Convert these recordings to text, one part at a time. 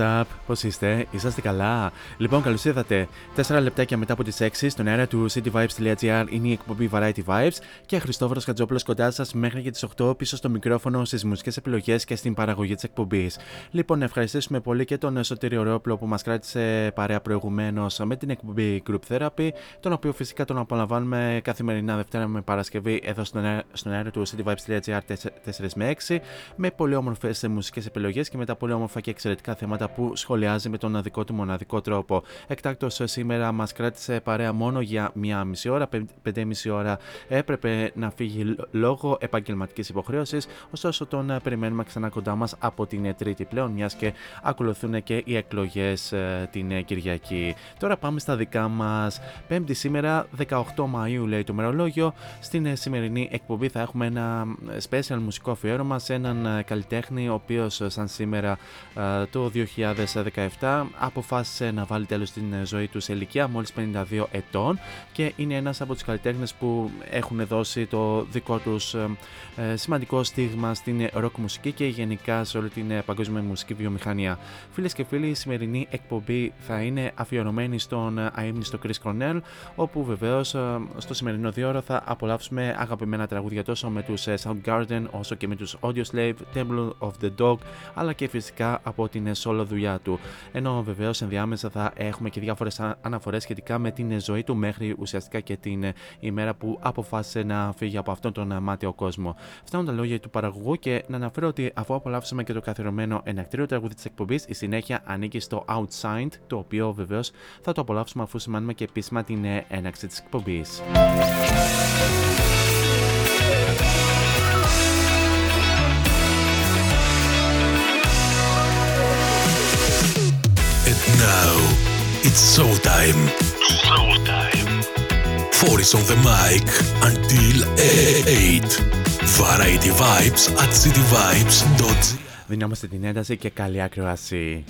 up. Πώς είστε, είσαστε καλά; Λοιπόν, καλώς ήρθατε. 4 λεπτάκια μετά από τις 6 στον αέρα του cityvibes.gr είναι η εκπομπή Variety Vibes και Χριστόφορος Κατζόπουλο κοντά σας μέχρι και τις 8 πίσω στο μικρόφωνο στις μουσικές επιλογές και στην παραγωγή της εκπομπής. Λοιπόν, να ευχαριστήσουμε πολύ και τον Σωτήριο Ρόπλο που μας κράτησε παρέα προηγουμένως με την εκπομπή Group Therapy, τον οποίο φυσικά τον απολαμβάνουμε καθημερινά Δευτέρα με Παρασκευή εδώ στον αέρα, στον αέρα του cityvibes.gr 4 με 6 με πολύ όμορφες μουσικές επιλογές και με τα πολύ όμορφα και εξαιρετικά θέματα που σχολιάζει με τον δικό του μοναδικό τρόπο. Εκτάκτο σήμερα μας κράτησε παρέα μόνο για μία μισή ώρα, πεν- πέντε μισή ώρα έπρεπε να φύγει λ- λόγω επαγγελματικής υποχρέωσης. Ωστόσο, τον ε, περιμένουμε ξανά κοντά μας από την ε, Τρίτη πλέον, μιας και ακολουθούν και οι εκλογές την ε, Κυριακή. Τώρα πάμε στα δικά μας. Πέμπτη σήμερα, 18 Μαου, λέει το μερολόγιο. Στην ε, σημερινή εκπομπή θα έχουμε ένα ε, special μουσικό αφιέρωμα σε έναν ε, καλλιτέχνη, ο οποίος σαν σήμερα ε, το 2017 αποφάσισε να βάλει τέλος στην ε, ζωή του σε ηλικία μόλις 52 ετών και είναι ένας από τους καλλιτέχνες που έχουν δώσει το δικό τους ε, ε, σημαντικό στίγμα στην ροκ μουσική και γενικά σε όλη την ε, παγκόσμια μουσική βιομηχανία. Φίλες και φίλοι, η σημερινή εκπομπή θα είναι αφιερωμένη στον ε, αείμνηστο Chris Cornell, όπου βεβαίως ε, στο σημερινό δύο ώρα θα απολαύσουμε αγαπημένα τραγούδια τόσο με τους ε, Soundgarden όσο και με τους Audio Slave, Temple of the Dog, αλλά και φυσικά από την ε, solo δουλειά του. Ενώ βεβαίως ενδιάμεσα θα έχουμε και διάφορες α- αναφορές σχετικά με την ε, ζωή του μέχρι ουσιαστικά και την ε, ημέρα που αποφάσισε να φύγει από αυτόν τον ε, μάτιο κόσμο. Φτάνουν τα λόγια του παραγωγού και να αναφέρω ότι αφού απολαύσαμε και το καθιερωμένο ενακτήριο τραγούδι της εκπομπής, η συνέχεια ανήκει στο Outsigned, το οποίο βεβαίως θα το απολαύσουμε αφού σημάνουμε και επίσημα την ε, έναξη της εκπομπής. now it's showtime. Showtime. Four is on the mic until hit. Variety Vibes at cityvibes.gr Δυνάμαστε την ένταση και καλή ακροασία.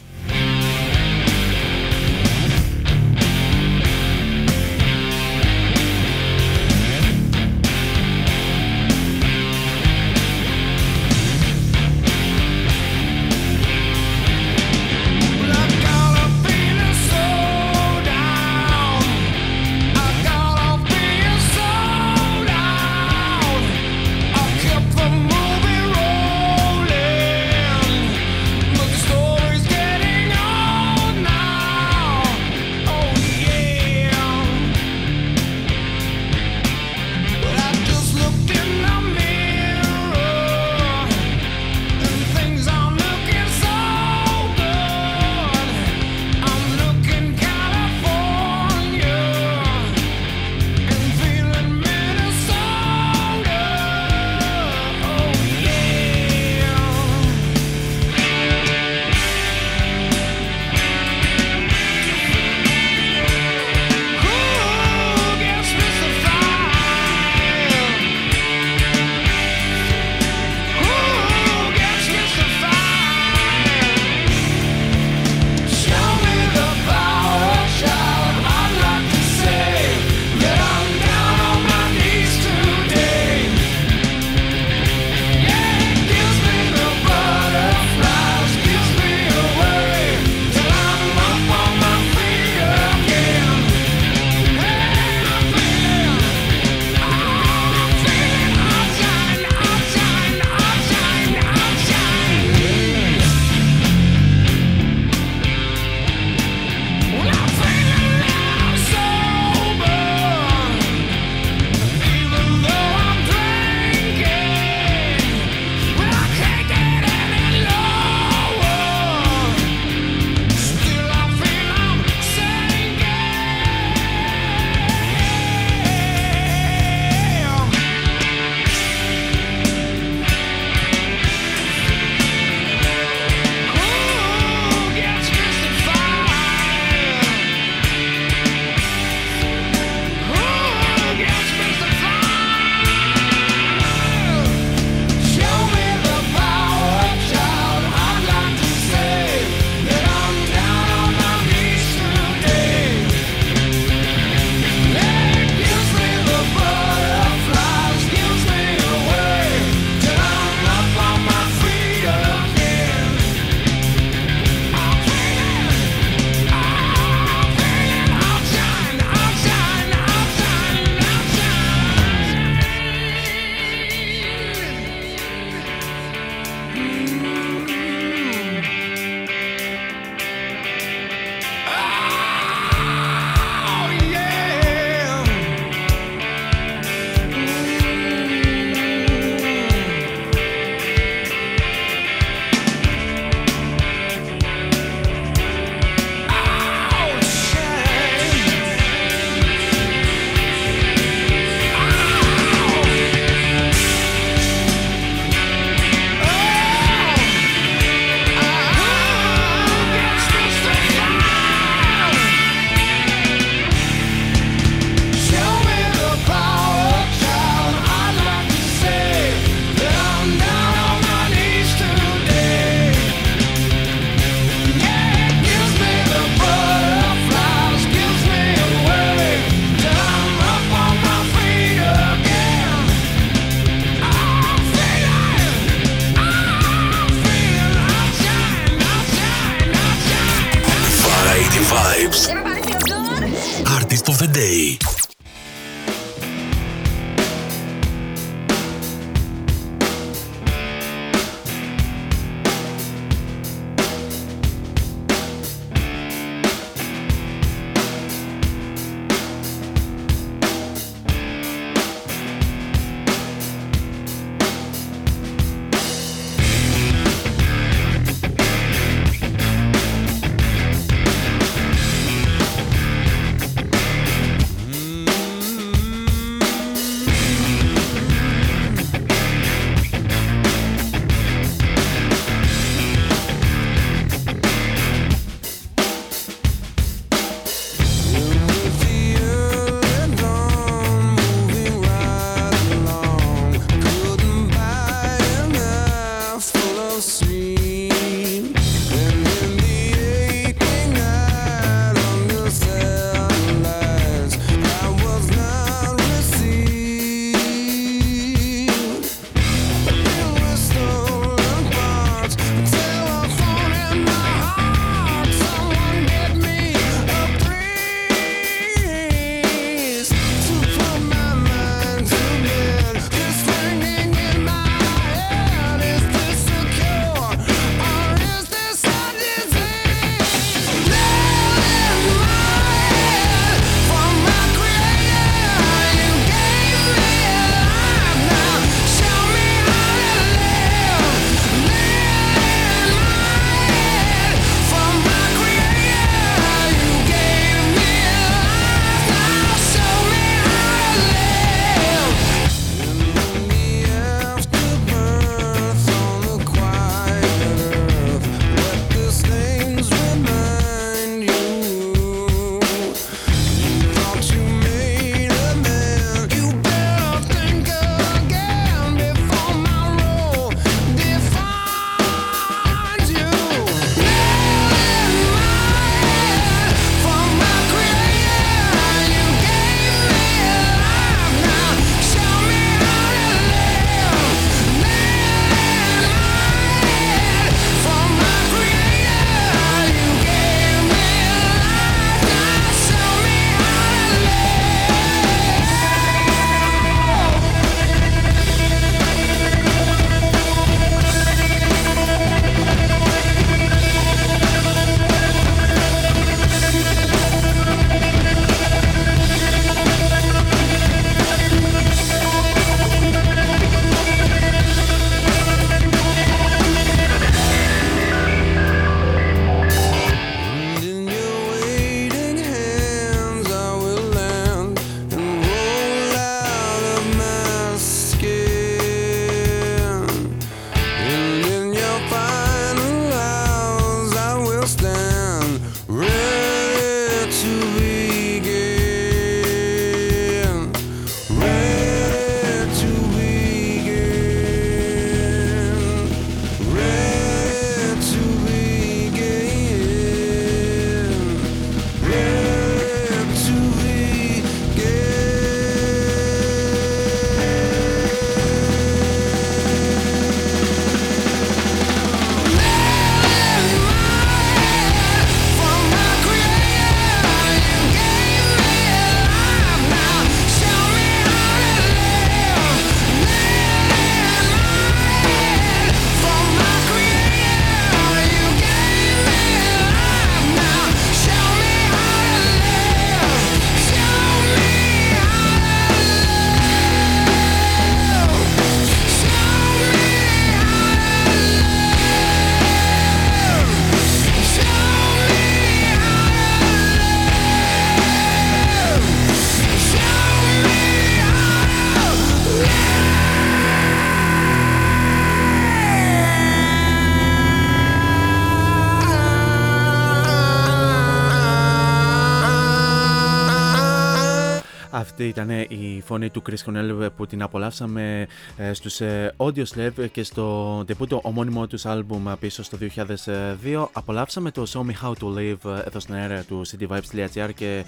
Αυτή ήταν η φωνή του Chris Cornell που την απολαύσαμε ε, στους ε, Audio Slave και στο debut ομώνυμο τους άλμπουμ πίσω στο 2002. Απολαύσαμε το Show Me How To Live ε, εδώ στην αέρα του cityvibes.gr και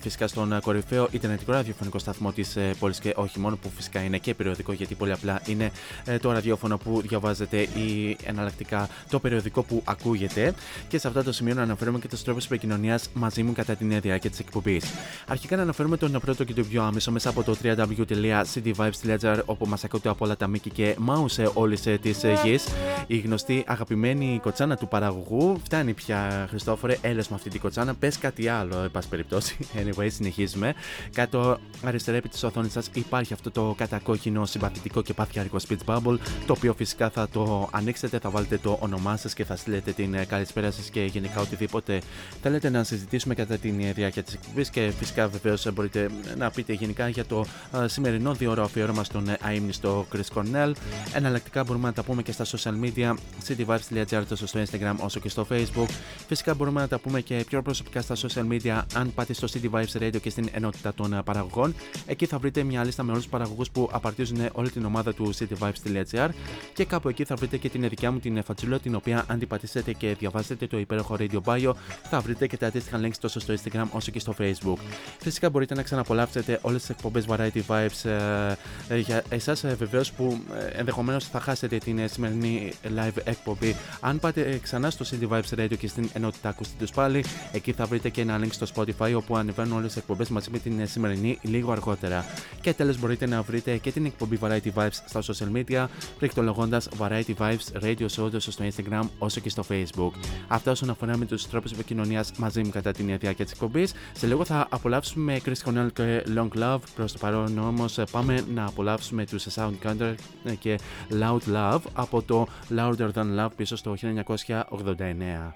φυσικά στον κορυφαίο ιντερνετικό ραδιοφωνικό σταθμό της πόλης και όχι μόνο που φυσικά είναι και περιοδικό γιατί πολύ απλά είναι το ραδιόφωνο που διαβάζετε ή εναλλακτικά το περιοδικό που ακούγεται και σε αυτό το σημείο να αναφέρουμε και τους τρόπους επικοινωνίας μαζί μου κατά την διάρκεια της εκπομπής. Αρχικά να αναφέρουμε τον πρώτο και το πιο άμεσο μέσα από το www.cityvibes.gr όπου μας ακούτε από όλα τα μήκη και μάουσε όλη τη γης. Η γνωστή αγαπημένη κοτσάνα του παραγωγού φτάνει πια, Χριστόφορε. Έλες με αυτή την κοτσάνα. Πες κάτι άλλο, εν πάση περιπτώσει. Anyway, συνεχίζουμε. Κάτω αριστερά επί της οθόνης σας υπάρχει αυτό το κατακόκκινο συμπαθητικό και παθιάρικο speech bubble. Το οποίο φυσικά θα το ανοίξετε, θα βάλετε το όνομά σας και θα στείλετε την καλησπέρα σας και γενικά οτιδήποτε θέλετε να συζητήσουμε κατά τη διάρκεια της εκπομπής. Και φυσικά βεβαίως μπορείτε να πείτε γενικά για το σημερινό δύο ώρο αφιέρωμα στον ε, αείμνηστο Chris Cornell. Εναλλακτικά μπορούμε να τα πούμε και στα social media, cityvibes.gr τόσο στο Instagram όσο και στο Facebook. Φυσικά μπορούμε να τα πούμε και πιο προσωπικά στα social media αν πάτε στο City Vibes Radio και στην ενότητα των ε, παραγωγών. Εκεί θα βρείτε μια λίστα με όλους τους παραγωγούς που απαρτίζουν όλη την ομάδα του cityvibes.gr και κάπου εκεί θα βρείτε και την δικιά μου την φατσούλα την οποία αν την πατήσετε και διαβάσετε το υπέροχο Radio Bio θα βρείτε και τα αντίστοιχα links τόσο στο Instagram όσο και στο Facebook. Φυσικά μπορείτε να ξαναπολαύσετε όλες τις εκπομπές Variety Vibes ε, ε, για εσάς ε, βεβαίως που ενδεχομένως θα χάσετε την σημερινή live εκπομπή. Αν πάτε ξανά στο City Vibes Radio και στην ενότητα ακούστε του πάλι, εκεί θα βρείτε και ένα link στο Spotify όπου ανεβαίνουν όλες τις εκπομπές μαζί με την σημερινή λίγο αργότερα. Και τέλος μπορείτε να βρείτε και την εκπομπή Variety Vibes στα social media, πληκτρολογώντα Variety Vibes Radio Show τόσο στο Instagram όσο και στο Facebook. Αυτά όσον αφορά με τους τρόπους επικοινωνίας μαζί μου κατά την διάρκεια της εκπομπής. Σε λίγο θα απολαύσουμε Chris Cornell και Long Love. Προς το παρόν όμως πάμε να απολαύσουμε τους Soundcounter και Loud Love από το Louder Than Love πίσω στο 1989.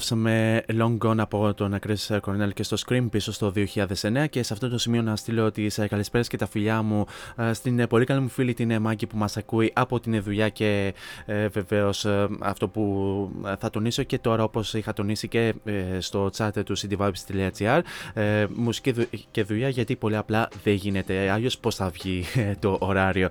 Απολαύσαμε Long Gone από τον Chris Cornell και στο Scream πίσω στο 2009 και σε αυτό το σημείο να στείλω τις ε, καλησπέρες και τα φιλιά μου ε, στην ε, πολύ καλή μου φίλη την Μάγκη που μας ακούει από την δουλειά και ε, βεβαίως αυτό που θα τονίσω και τώρα όπως είχα τονίσει και στο chat του cityvibes.gr μουσική και δουλειά γιατί πολύ απλά δεν γίνεται αλλιώς πώς θα βγει το ωράριο.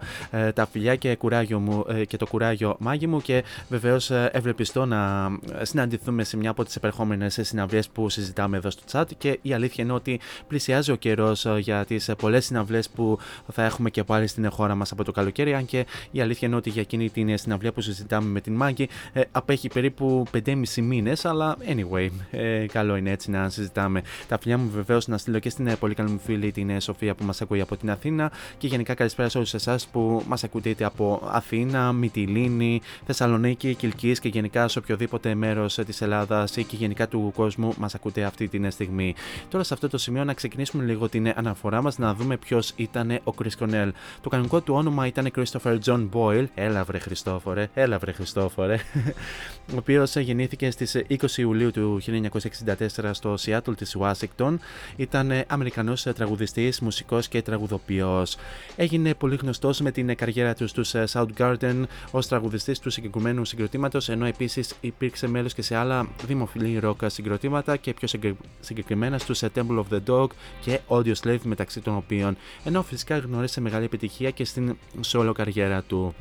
Τα φιλιά και, κουράγιο μου, και το κουράγιο μάγι μου και βεβαίως ευλεπιστώ να συναντηθούμε σε μια από τις επερχόμενες συναυλίες που συζητάμε εδώ στο chat. Και η αλήθεια είναι ότι πλησιάζει ο καιρός ε, για τις ε, πολλές συναυλίες που θα έχουμε και πάλι στην χώρα μας από το καλοκαίρι. Αν και η αλήθεια είναι ότι για εκείνη την συναυλία που συζητάμε με την Μάγκη ε, απέχει περίπου 5,5 μήνες. Αλλά anyway, ε, καλό είναι έτσι να συζητάμε. Τα φιλιά μου βεβαίως να στείλω και στην πολύ καλή μου φίλη την Σοφία που μας ακούει από την Αθήνα. Και γενικά καλησπέρα σε όλους εσάς που μας ακούτε είτε από Αθήνα, Μυτιλίνη, Θεσσαλονίκη, Κυλκής και γενικά σε οποιοδήποτε μέρος της Ελλάδα Ελλάδας ή και γενικά του κόσμου μας ακούτε αυτή την στιγμή. Τώρα σε αυτό το σημείο να ξεκινήσουμε λίγο την αναφορά μας να δούμε ποιος ήταν ο Chris Cornell. Το κανονικό του όνομα ήταν Christopher John Boyle. Έλα βρε Χριστόφορε, έλα βρε Χριστόφορε. ο οποίος γεννήθηκε στις 20 Ιουλίου του 1964 στο Seattle της Washington. Ήταν Αμερικανός τραγουδιστής, μουσικός και τραγουδοποιός. Έγινε πολύ γνωστός με την καριέρα του στους Soundgarden ως τραγουδιστής του συγκεκριμένου συγκροτήματος, ενώ επίσης υπήρξε μέλος και σε άλλα δημοφιλή ρόκα συγκροτήματα και πιο συγκεκριμένα στους Temple of the Dog και Audio Slave μεταξύ των οποίων, ενώ φυσικά γνώρισε μεγάλη επιτυχία και στην solo καριέρα του.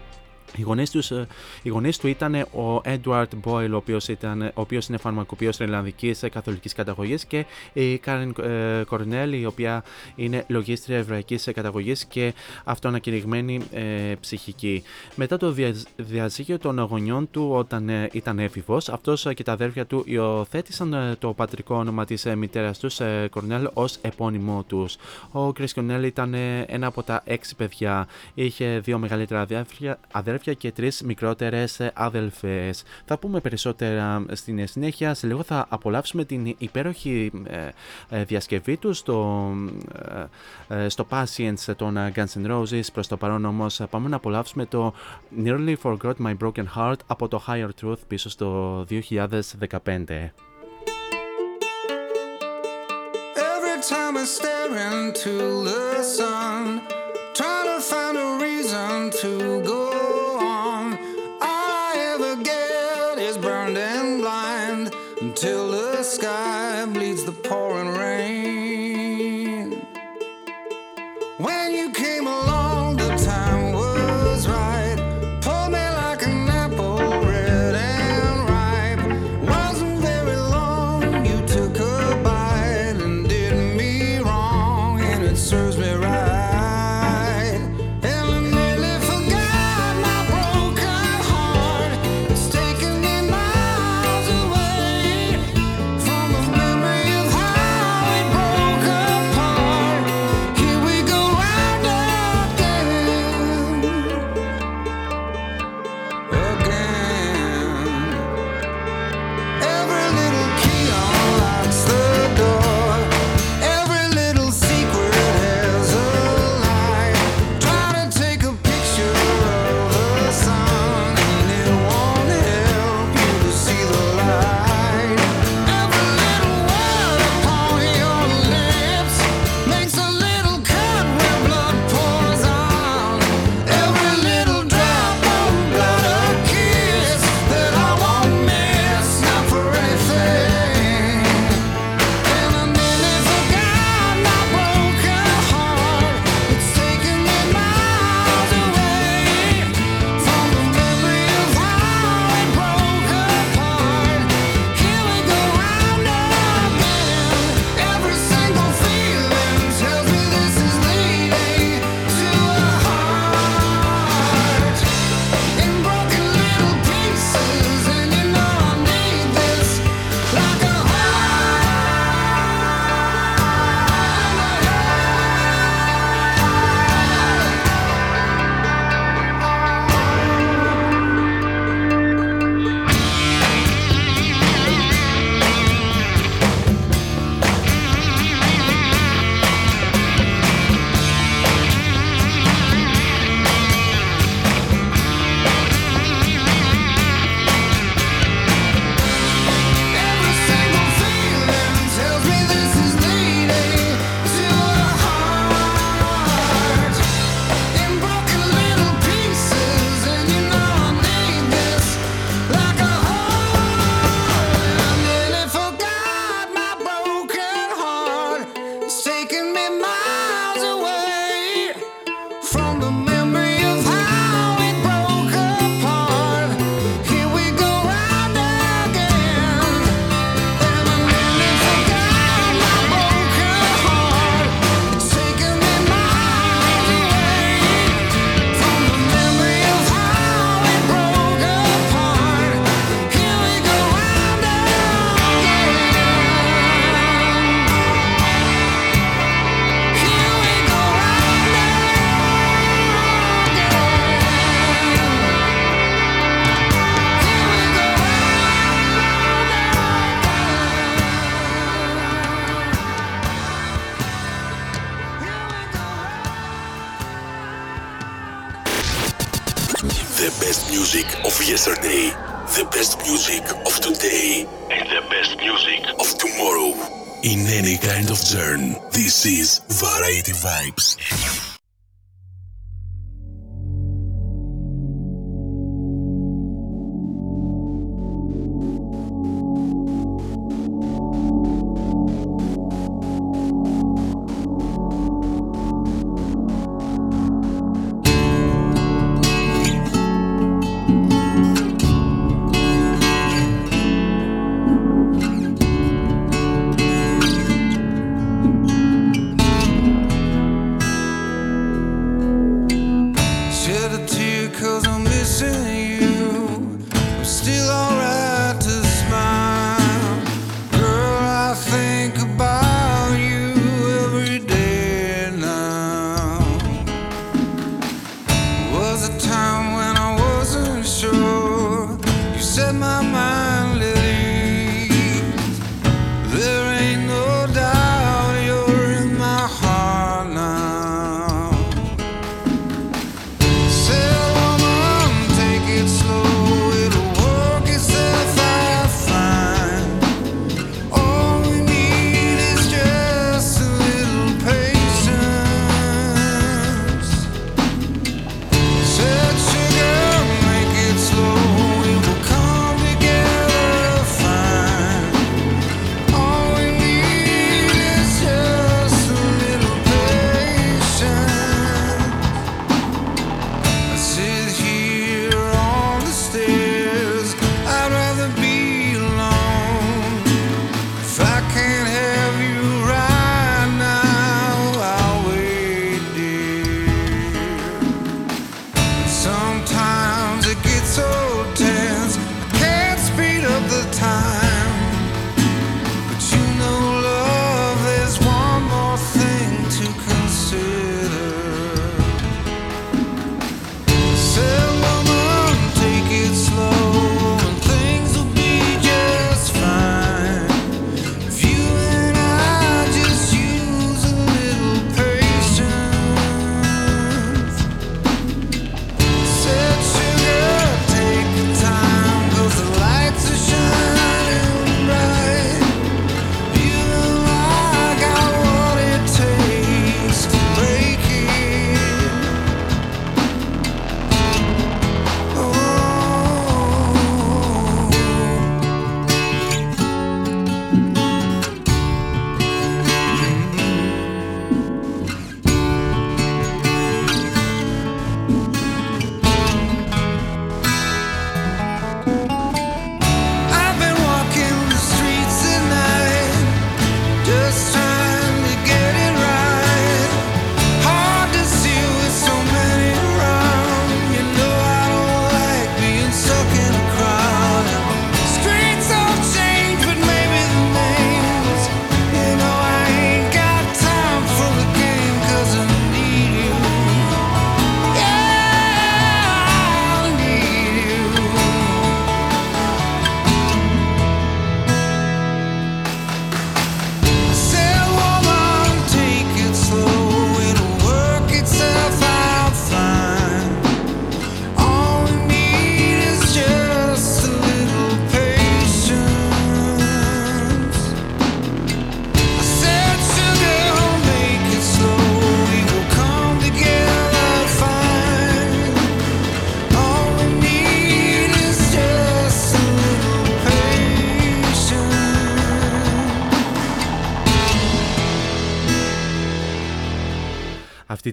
Οι γονείς, τους, ε, οι γονείς του ήταν ο Edward Boyle, ο οποίος, ήταν, ο οποίος είναι φαρμακοποιός Ιρλανδικής ε, καθολικής καταγωγής και η Karen Κορνέλ, η οποία είναι λογίστρια εβραϊκής καταγωγής και αυτοανακηρυγμένη ε, ψυχική. Μετά το διαζύγιο των γονιών του όταν ε, ήταν έφηβος, αυτός και τα αδέρφια του υιοθέτησαν το πατρικό όνομα της μητέρας τους, Κορνέλ, ως επώνυμό τους. Ο Chris Κορνέλ ήταν ένα από τα έξι παιδιά. Είχε δύο μεγαλύτερα αδέρφια, αδέρφια και τρεις μικρότερες αδελφέ. Θα πούμε περισσότερα στην συνέχεια. Σε λίγο θα απολαύσουμε την υπέροχη ε, ε, διασκευή του στο, ε, στο Patience των Guns N' Roses. Προς το παρόν όμως πάμε να απολαύσουμε το Nearly Forgot My Broken Heart από το Higher Truth πίσω στο 2015. time I stare into the sun, trying to find a reason to go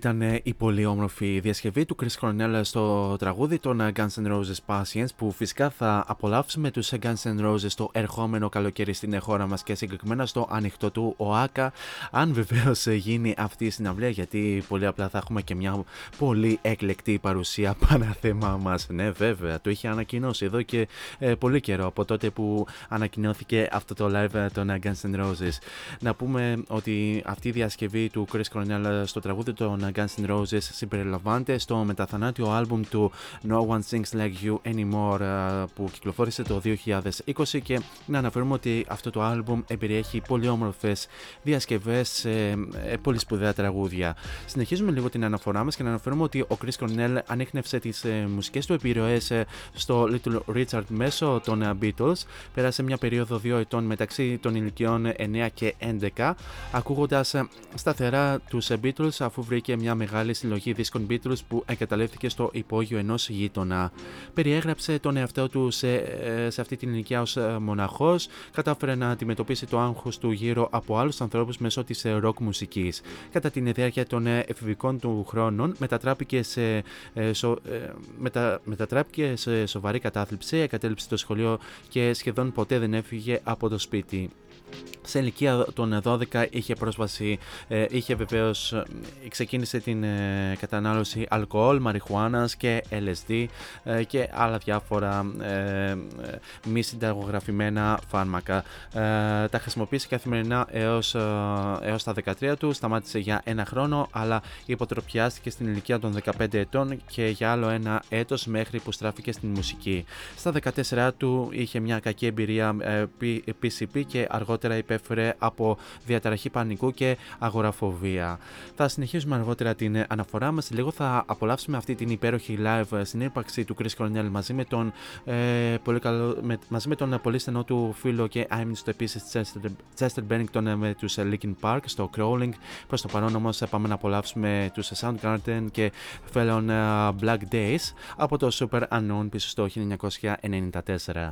ήταν ε, η πολύ όμορφη διασκευή του Chris Cornell στο τραγούδι των ε, Guns N' Roses Patience που φυσικά θα απολαύσουμε τους ε, Guns N' Roses το ερχόμενο καλοκαίρι στην χώρα μας και συγκεκριμένα στο ανοιχτό του ΟΑΚΑ αν βεβαίως γίνει αυτή η συναυλία γιατί πολύ απλά θα έχουμε και μια πολύ εκλεκτή παρουσία παναθέμα μας. Ναι βέβαια, το είχε ανακοινώσει εδώ και πολύ καιρό από τότε που ανακοινώθηκε αυτό το live των Guns N' Roses. Να πούμε ότι αυτή η διασκευή του Chris Cornell στο τραγούδι των των Guns N' Roses συμπεριλαμβάνεται στο μεταθανάτιο άλμπουμ του No One Sings Like You Anymore που κυκλοφόρησε το 2020 και να αναφέρουμε ότι αυτό το άλμπουμ περιέχει πολύ όμορφες διασκευές, πολύ σπουδαία τραγούδια. Συνεχίζουμε λίγο την αναφορά μας και να αναφέρουμε ότι ο Chris Cornell ανέχνευσε τις μουσικές του επιρροές στο Little Richard μέσω των Beatles. Πέρασε μια περίοδο δύο ετών μεταξύ των ηλικιών 9 και 11, ακούγοντας σταθερά τους Beatles αφού βρήκε μια μεγάλη συλλογή δίσκων Beatles που εγκαταλείφθηκε στο υπόγειο ενός γείτονα. Περιέγραψε τον εαυτό του σε, ε, σε αυτή την ηλικία ως ε, μοναχός, κατάφερε να αντιμετωπίσει το άγχος του γύρω από άλλους ανθρώπους μέσω της ροκ μουσικής. Κατά την διάρκεια των εφηβικών του χρόνων, μετατράπηκε σε, ε, σο, μετα, μετατράπηκε σε σοβαρή κατάθλιψη, εγκατέλειψε το σχολείο και σχεδόν ποτέ δεν έφυγε από το σπίτι. Σε ηλικία των 12 είχε πρόσβαση, ε, είχε βεβαίως, ε, ξεκίνησε την ε, κατανάλωση αλκοόλ, μαριχουάνας και LSD και άλλα διάφορα μη συνταγογραφημένα φάρμακα. Τα χρησιμοποίησε καθημερινά έως, έως τα 13 του, σταμάτησε για ένα χρόνο αλλά υποτροπιάστηκε στην ηλικία των 15 ετών και για άλλο ένα έτος μέχρι που στράφηκε στην μουσική. Στα 14 του είχε μια κακή εμπειρία PCP και αργότερα είπε υπέφερε από διαταραχή πανικού και αγοραφοβία. Θα συνεχίσουμε αργότερα την αναφορά μας. Λίγο θα απολαύσουμε αυτή την υπέροχη live συνύπαρξη του Chris Cornell μαζί με τον, ε, πολύ καλό, με, μαζί με τον πολύ στενό του φίλο και άμυνιστο επίσης Chester, Chester Bennington ε, με τους Linkin Park στο Crawling. Προς το παρόν όμως πάμε να απολαύσουμε τους Soundgarden και Felon ε, Black Days από το Super Unknown πίσω στο 1994.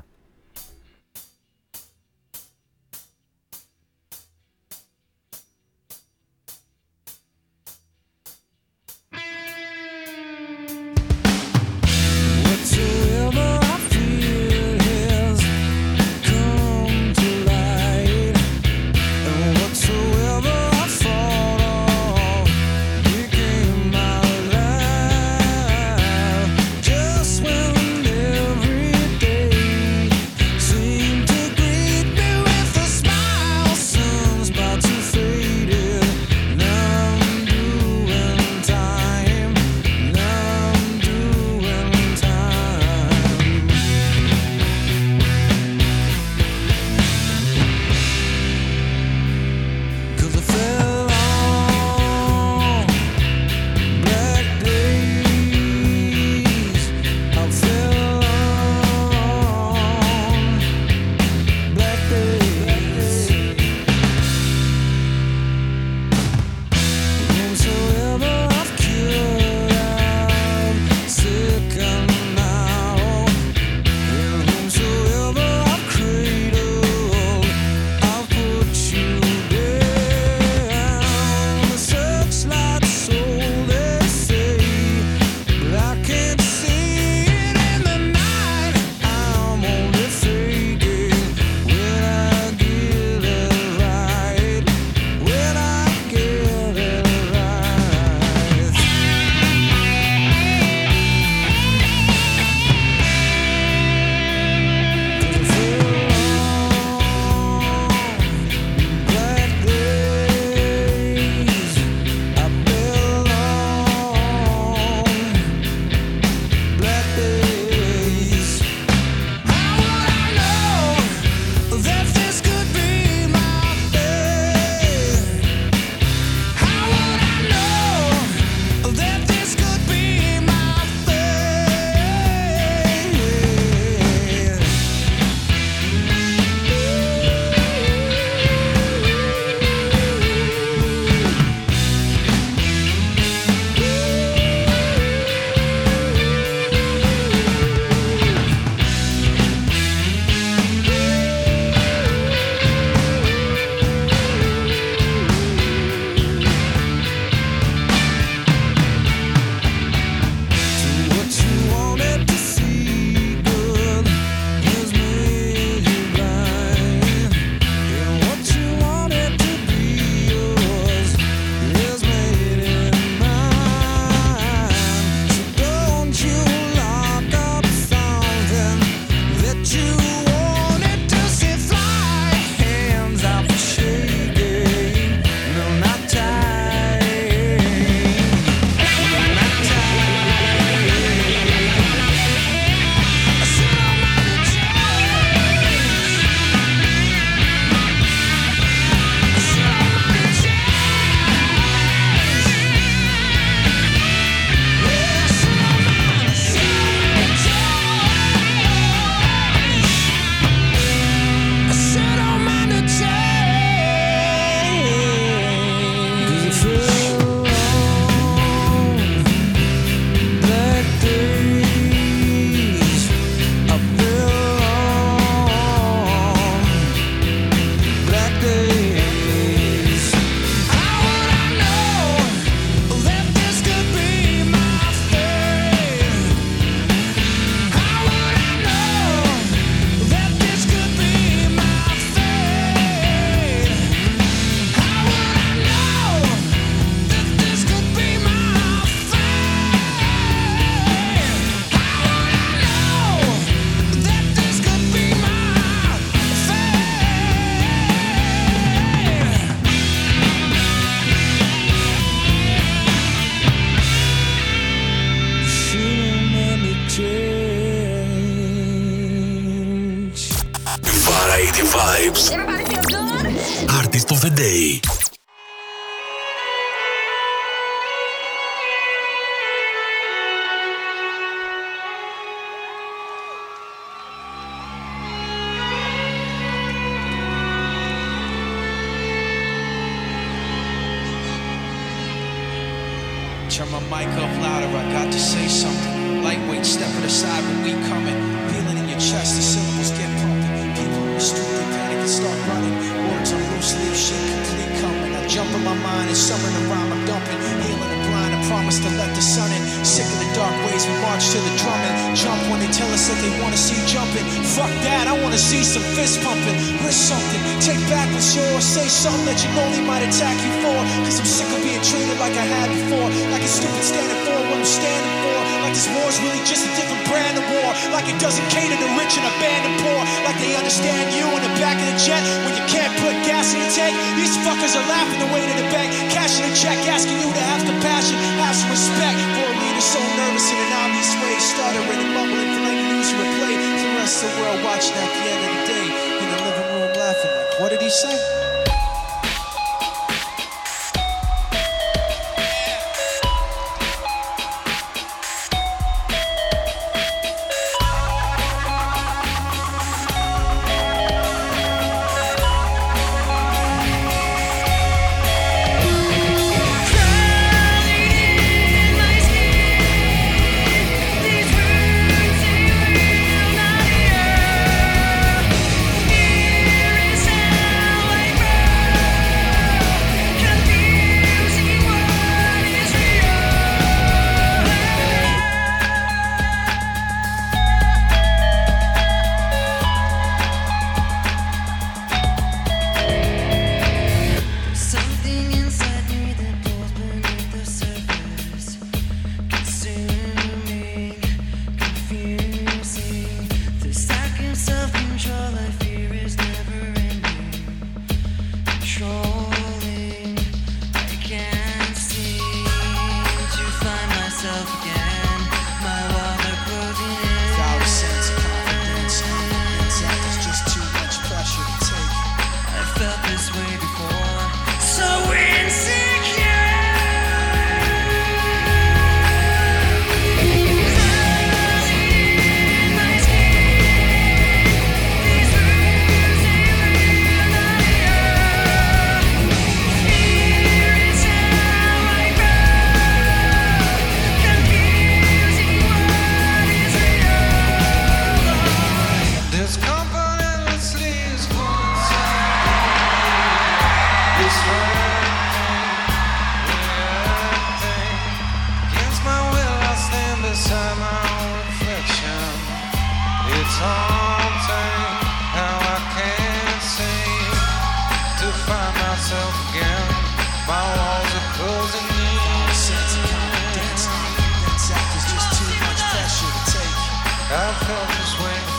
Felt this way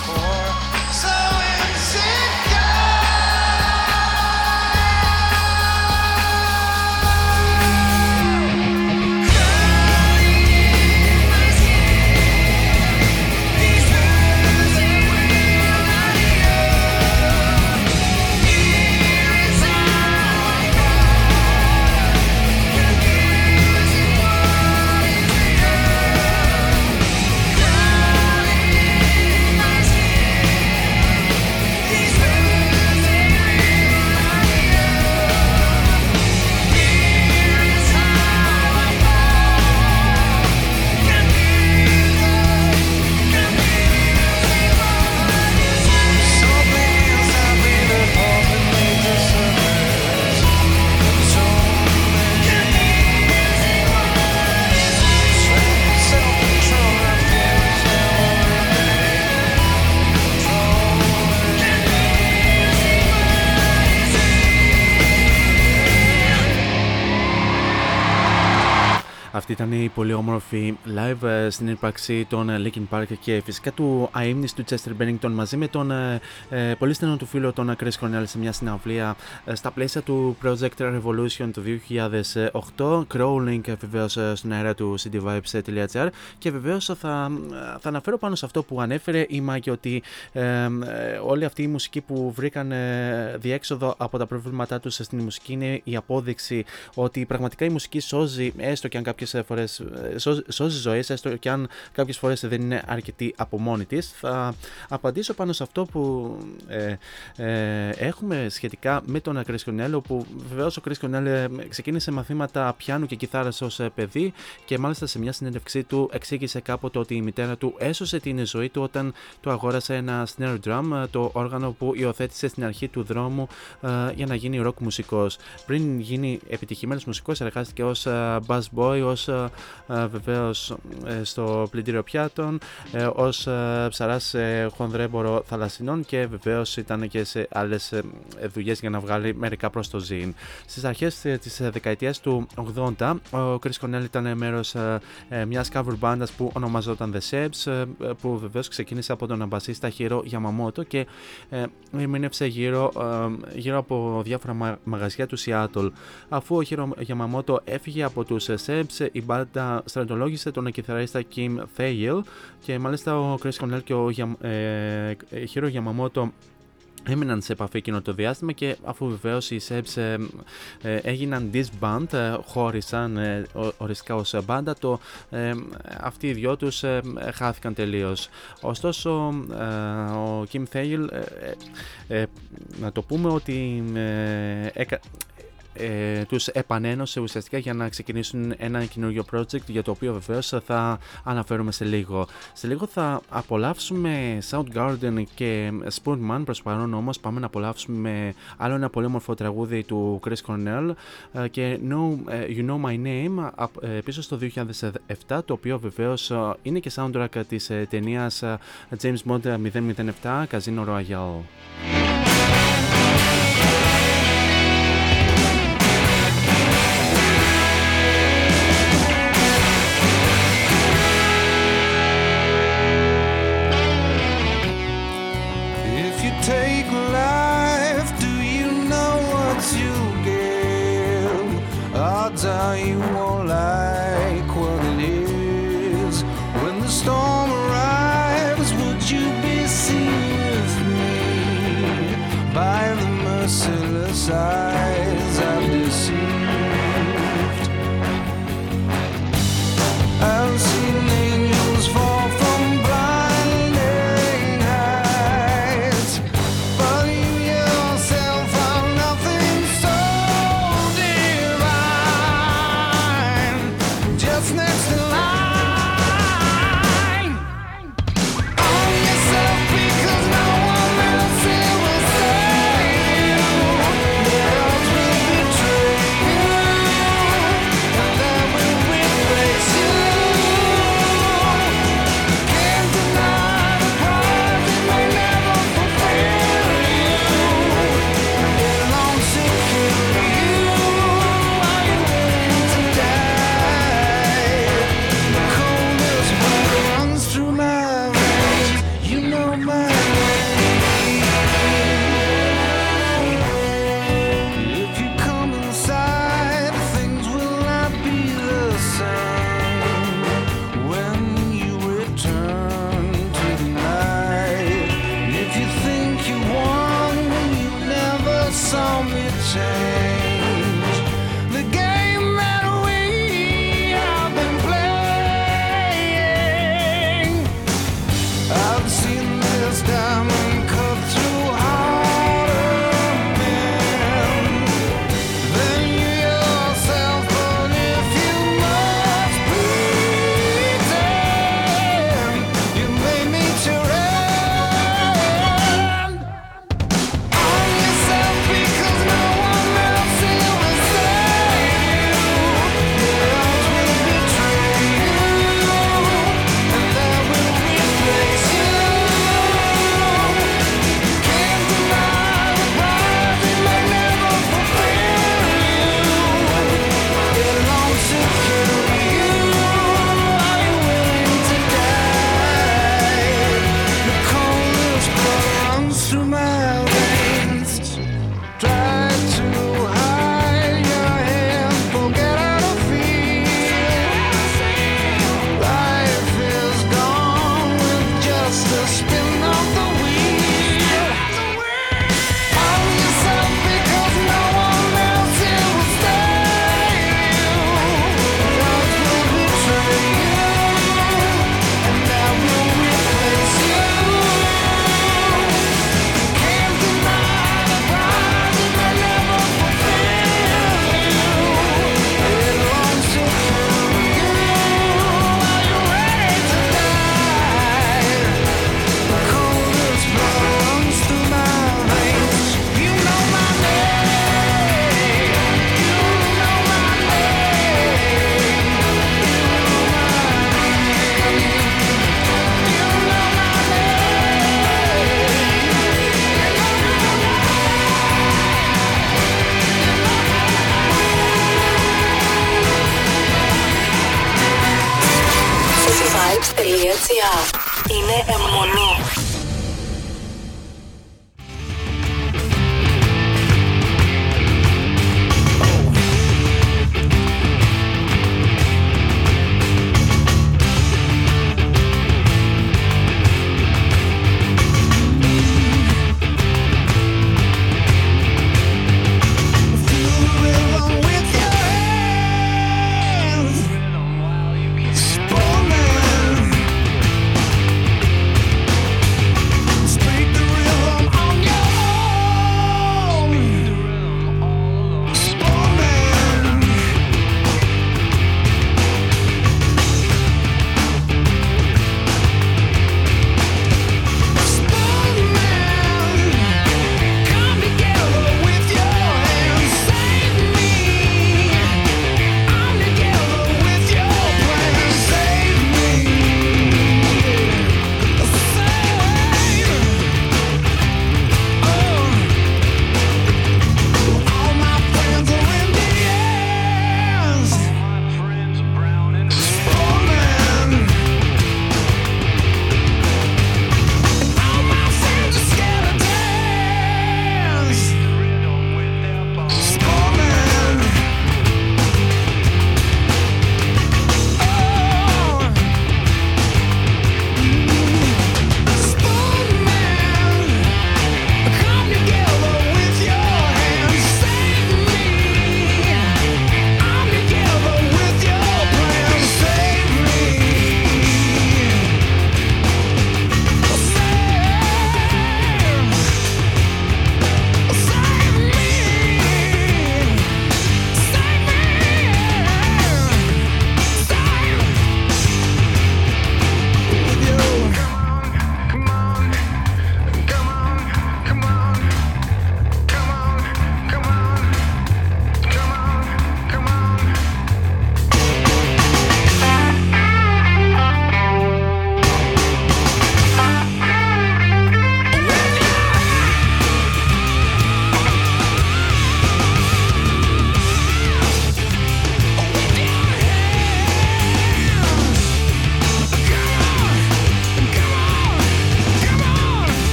η πολύ όμορφη live ε, στην ύπαρξη των ε, Linkin Park και φυσικά του αείμνης του Chester Bennington μαζί με τον ε, ε πολύ στενό του φίλο τον Chris Cornell σε μια συναυλία στα πλαίσια του Project Revolution του 2008 Crawling βεβαίως στον αέρα του cityvibes.gr και βεβαίως θα, θα αναφέρω πάνω σε αυτό που ανέφερε η Μάκη ότι ε, όλη αυτή η μουσική που βρήκαν διέξοδο από τα προβλήματά τους στην μουσική είναι η απόδειξη ότι πραγματικά η μουσική σώζει έστω και αν κάποιες κάποιε φορές ε, σώζει ζωέ, έστω και αν κάποιες φορές δεν είναι αρκετή από μόνη της. Θα απαντήσω πάνω σε αυτό που ε, ε, έχουμε σχετικά με τον Chris Cornell, όπου βεβαίως ο Chris Cornell ξεκίνησε μαθήματα πιάνου και κιθάρας ως παιδί και μάλιστα σε μια συνέντευξή του εξήγησε κάποτε ότι η μητέρα του έσωσε την ζωή του όταν του αγόρασε ένα snare drum, το όργανο που υιοθέτησε στην αρχή του δρόμου για να γίνει rock μουσικός. Πριν γίνει επιτυχημένος μουσικός εργάστηκε ως bass boy, ως ε, ε, βεβαίως ε, στο πλυντήριο πιάτων, ως ψαράς χονδρέμπορο θαλασσινών και βεβαίως ήταν και σε άλλες δουλειές για να βγάλει μερικά προς το ζήν. Στις αρχές της δεκαετίας του 80 ο Chris Cornell ήταν μέρος μιας cover μπάντας που ονομαζόταν The Sebs που βεβαίως ξεκίνησε από τον αμπασίστα Hiro Yamamoto και ερμήνευσε γύρω, γύρω από διάφορα μαγαζιά του Seattle. Αφού ο Hiro Yamamoto έφυγε από τους Sebs η μπάντα στρατολόγησε τον κιθαρίστα Kim Thayil και μάλιστα ο Chris Cornell και ο ε, Hiro Yamamoto έμειναν σε επαφή εκείνο το διάστημα και αφού βεβαίως οι Sebs ε, ε, έγιναν disband, ε, χώρισαν ε, οριστικά ως μπάντα, το, ε, αυτοί οι δυο τους ε, χάθηκαν τελείως. Ωστόσο, ο Kim Thayil, να το πούμε ότι ε, τους επανένωσε ουσιαστικά για να ξεκινήσουν ένα καινούριο project για το οποίο βεβαίως θα αναφέρουμε σε λίγο. Σε λίγο θα απολαύσουμε Soundgarden και Spoonman, προς παρόν όμως πάμε να απολαύσουμε άλλο ένα πολύ όμορφο τραγούδι του Chris Cornell ε, και know, ε, You Know My Name ε, πίσω στο 2007 το οποίο βεβαίως είναι και soundtrack της ταινίας James Bond 007 Casino Royale. Are you won't like what it is. When the storm arrives would you be seen with me by the merciless eyes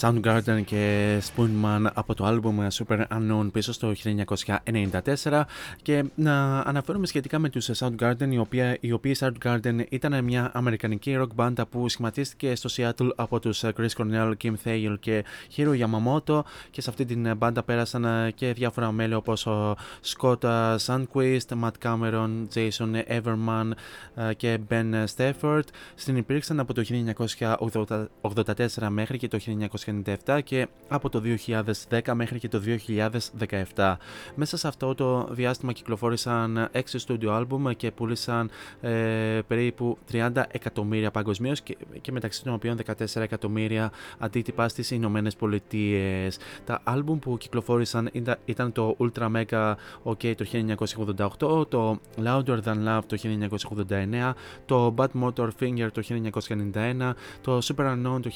Soundgarden και Spoonman από το άλμπουμ Super Unknown πίσω στο 1994 και να αναφέρουμε σχετικά με τους Soundgarden οι, οποία, οι οποίοι Soundgarden ήταν μια αμερικανική rock band που σχηματίστηκε στο Seattle από τους Chris Cornell, Kim Thayil και Hiro Yamamoto και σε αυτή την μπάντα πέρασαν και διάφορα μέλη όπως ο Scott Sandquist, Matt Cameron, Jason Everman και Ben Stafford. Στην υπήρξαν από το 1984 μέχρι και το 1990 1997 και από το 2010 μέχρι και το 2017. Μέσα σε αυτό το διάστημα κυκλοφόρησαν 6 studio album και πούλησαν ε, περίπου 30 εκατομμύρια παγκοσμίως και, και μεταξύ των οποίων 14 εκατομμύρια αντίτυπα στις Ηνωμένες Πολιτείες. Τα album που κυκλοφόρησαν ήταν το Ultra Mega OK το 1988, το Louder Than Love το 1989, το Bad Motor Finger το 1991, το Super Unknown το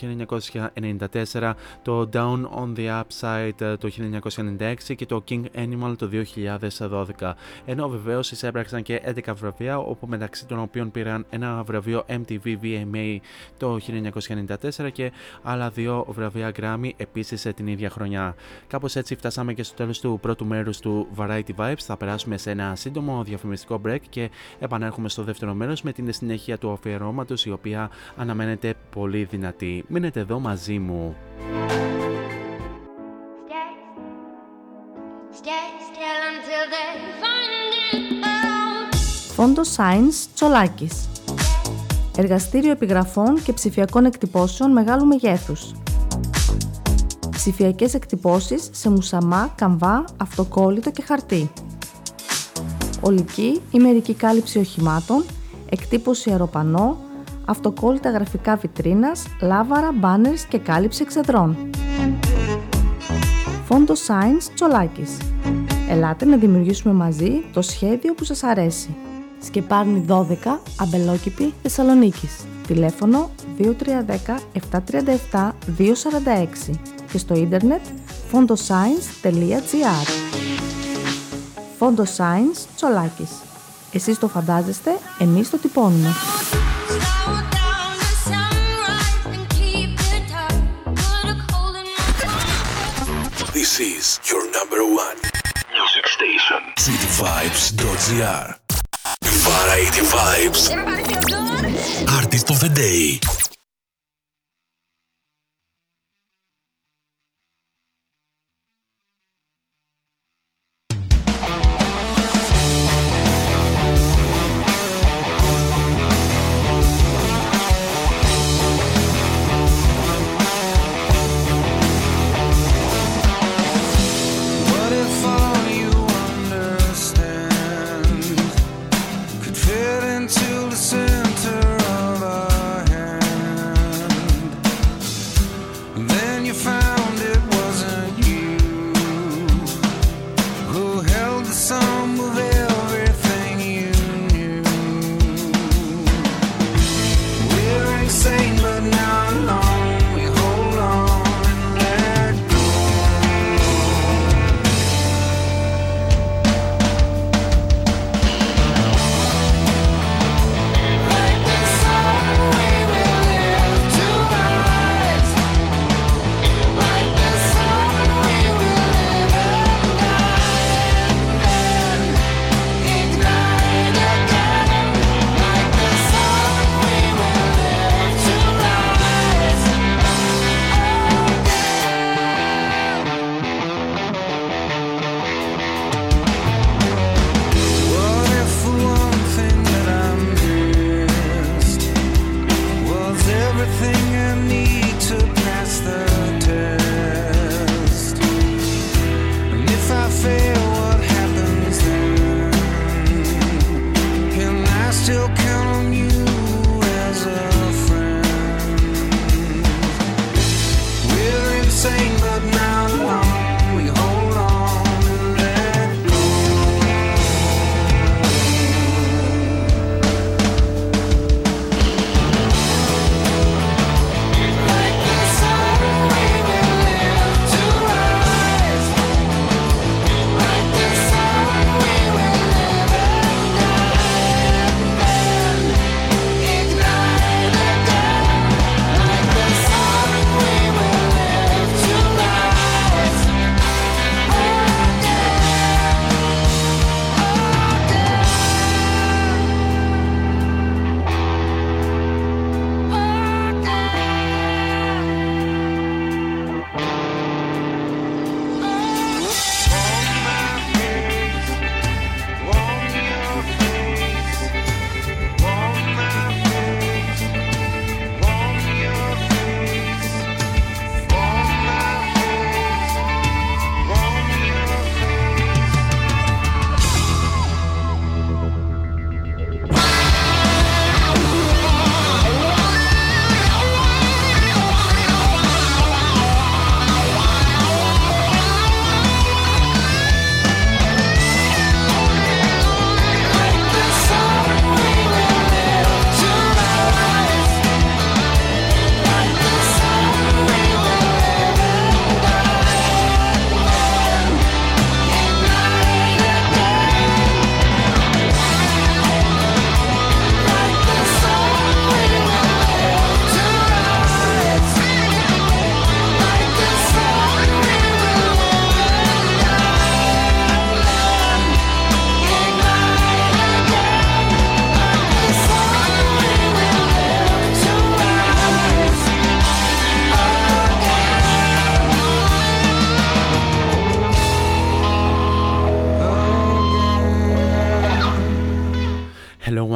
1994, το Down on the Upside το 1996 και το King Animal το 2012. Ενώ βεβαίως εισέπραξαν και 11 βραβεία, όπου μεταξύ των οποίων πήραν ένα βραβείο MTV VMA το 1994 και άλλα δύο βραβεία Grammy επίσης την ίδια χρονιά. Κάπως έτσι φτάσαμε και στο τέλος του πρώτου μέρους του Variety Vibes. Θα περάσουμε σε ένα σύντομο διαφημιστικό break και επανέρχομαι στο δεύτερο μέρος με την συνέχεια του αφιερώματος, η οποία αναμένεται πολύ δυνατή. Μείνετε εδώ μαζί μου. Φόντος Science Τσολάκης Εργαστήριο επιγραφών και ψηφιακών εκτυπώσεων μεγάλου μεγέθους. Ψηφιακές εκτυπώσεις σε μουσαμά, καμβά, αυτοκόλλητο και χαρτί. Ολική ή μερική κάλυψη οχημάτων, εκτύπωση αεροπανό, αυτοκόλλητα γραφικά βιτρίνας, λάβαρα, μπάνερς και κάλυψη εξεδρών. Φόντο Science Τσολάκης. Ελάτε να δημιουργήσουμε μαζί το σχέδιο που σας αρέσει. Σκεπάρνη 12, Αμπελόκηπη, Θεσσαλονίκης. Τηλέφωνο 2310 737 246 και στο ίντερνετ fondoscience.gr Φόντο Science Τσολάκης. Εσείς το φαντάζεστε, εμείς το τυπώνουμε. This is your number one music station. cityvibes.gr Variety Vibes. Artist of the Day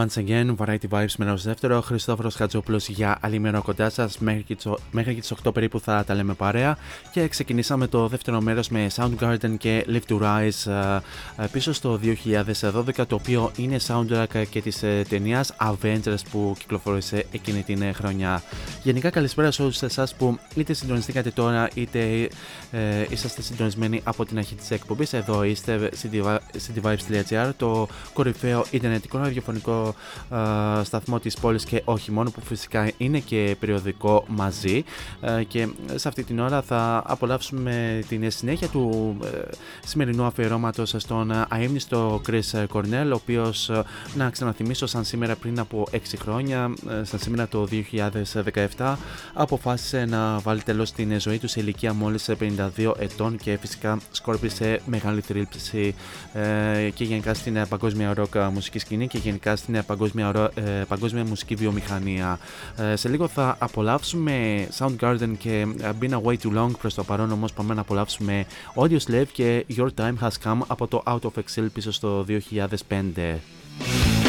Once again, Variety Vibes με ένα δεύτερο. Χριστόφορος Χατζόπουλος για άλλη μέρα κοντά σας. Μέχρι και τις 8 περίπου θα τα λέμε παρέα. Και ξεκινήσαμε το δεύτερο μέρος με Soundgarden και Live to Rise ε, ε, πίσω στο 2012, το οποίο είναι soundtrack και της ε, ταινίας Avengers που κυκλοφόρησε εκείνη την χρονιά. Γενικά, καλησπέρα σε όλους εσάς που είτε συντονιστήκατε τώρα, είτε ε, είσαστε συντονισμένοι από την αρχή της εκπομπής. Εδώ είστε cityvibes.gr, το κορυφαίο ιντερνετικό ραδιοφωνικό ε, σταθμό της πόλης και όχι μόνο που φυσικά είναι και περιοδικό μαζί ε, και σε αυτή την ώρα θα απολαύσουμε την συνέχεια του ε, σημερινού αφιερώματος στον αείμνηστο Chris Cornell ο οποίος να ξαναθυμίσω σαν σήμερα πριν από 6 χρόνια σαν σήμερα το 2017 αποφάσισε να βάλει τέλος στην ζωή του σε ηλικία μόλις 52 ετών και φυσικά σκόρπισε μεγάλη θρύλψη και γενικά στην παγκόσμια ροκ μουσική σκηνή και γενικά στην παγκόσμια, ε, παγκόσμια μουσική βιομηχανία. Ε, σε λίγο θα απολαύσουμε Soundgarden και ε, Been Away Too Long. Προς το παρόν όμως πάμε να απολαύσουμε Audio Slave και Your Time Has Come από το Out of Exile πίσω στο 2005.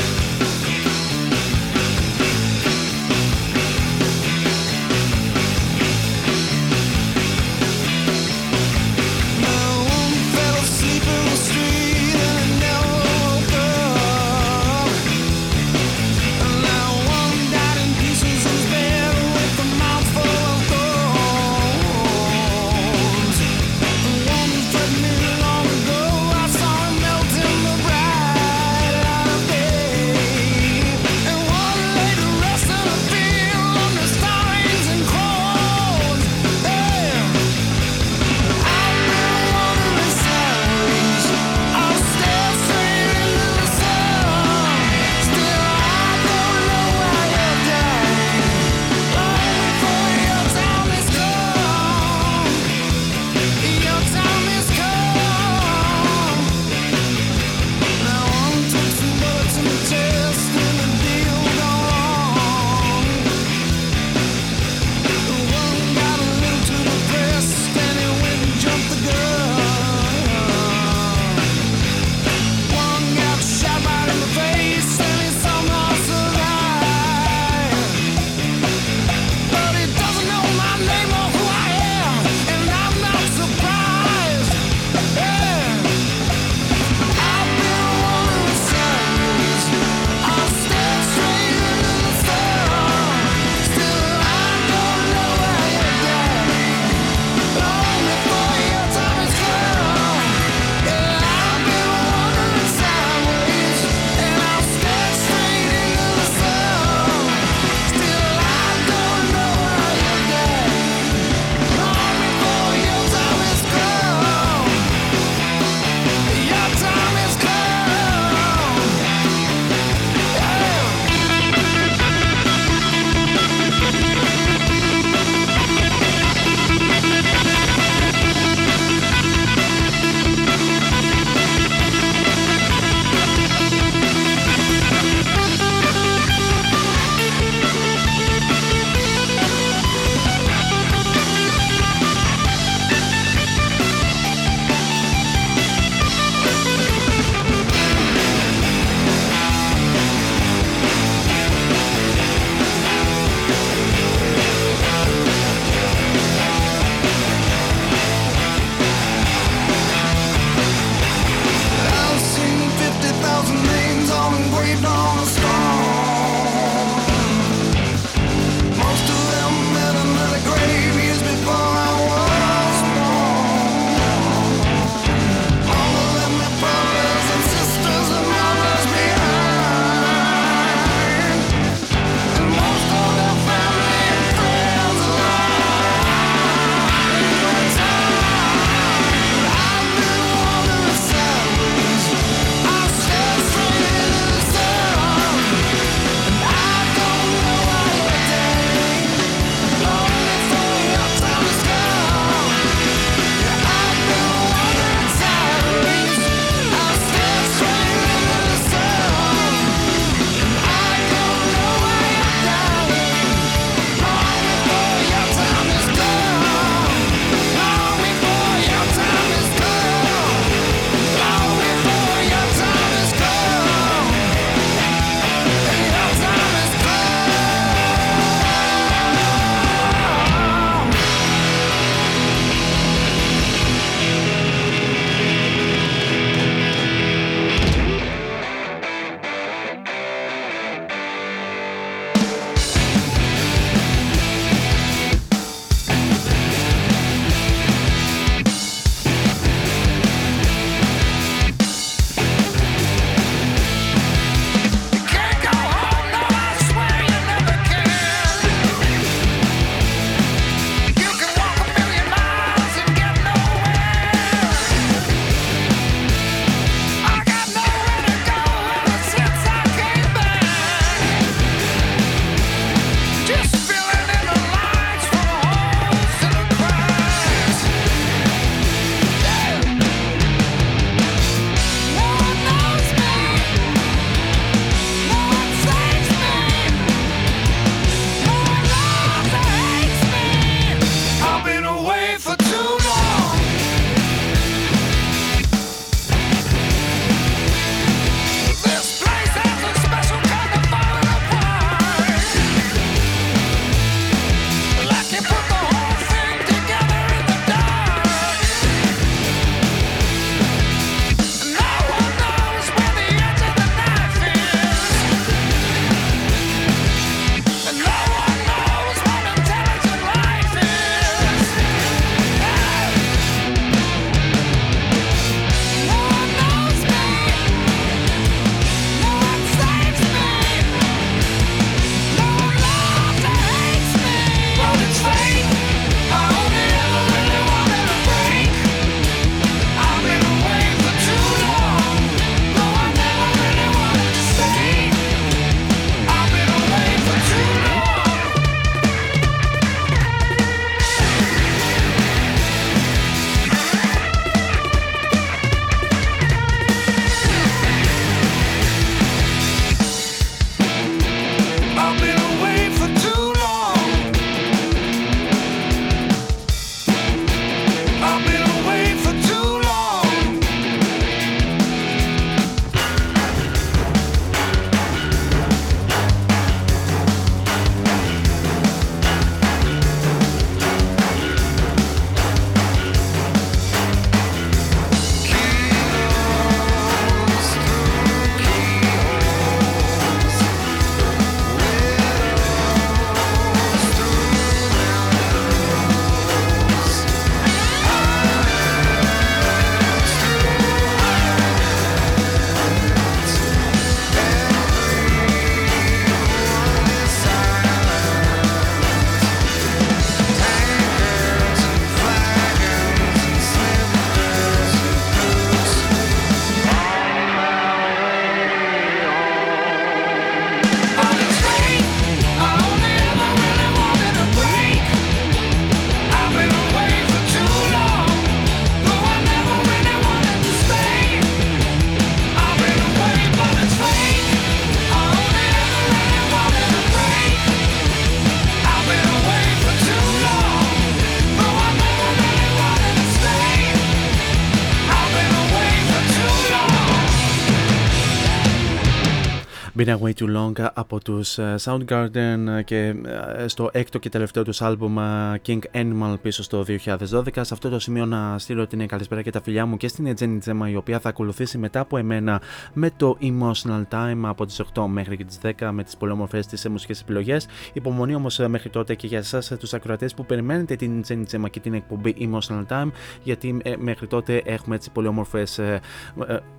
Been Away Too Long από τους ε, Soundgarden και ε, στο έκτο και τελευταίο τους άλμπουμ ε, King Animal πίσω στο 2012. Σε αυτό το σημείο να στείλω την καλησπέρα και τα φιλιά μου και στην Jenny Τζέμα η οποία θα ακολουθήσει μετά από εμένα με το Emotional Time από τις 8 μέχρι και τις 10 με τις πολύ όμορφες τις μουσικές επιλογές. Υπομονή όμως μέχρι τότε και για εσάς τους ακροατές που περιμένετε την Jenny Τζέμα και την εκπομπή Emotional Time γιατί μέχρι τότε έχουμε έτσι πολύ όμορφες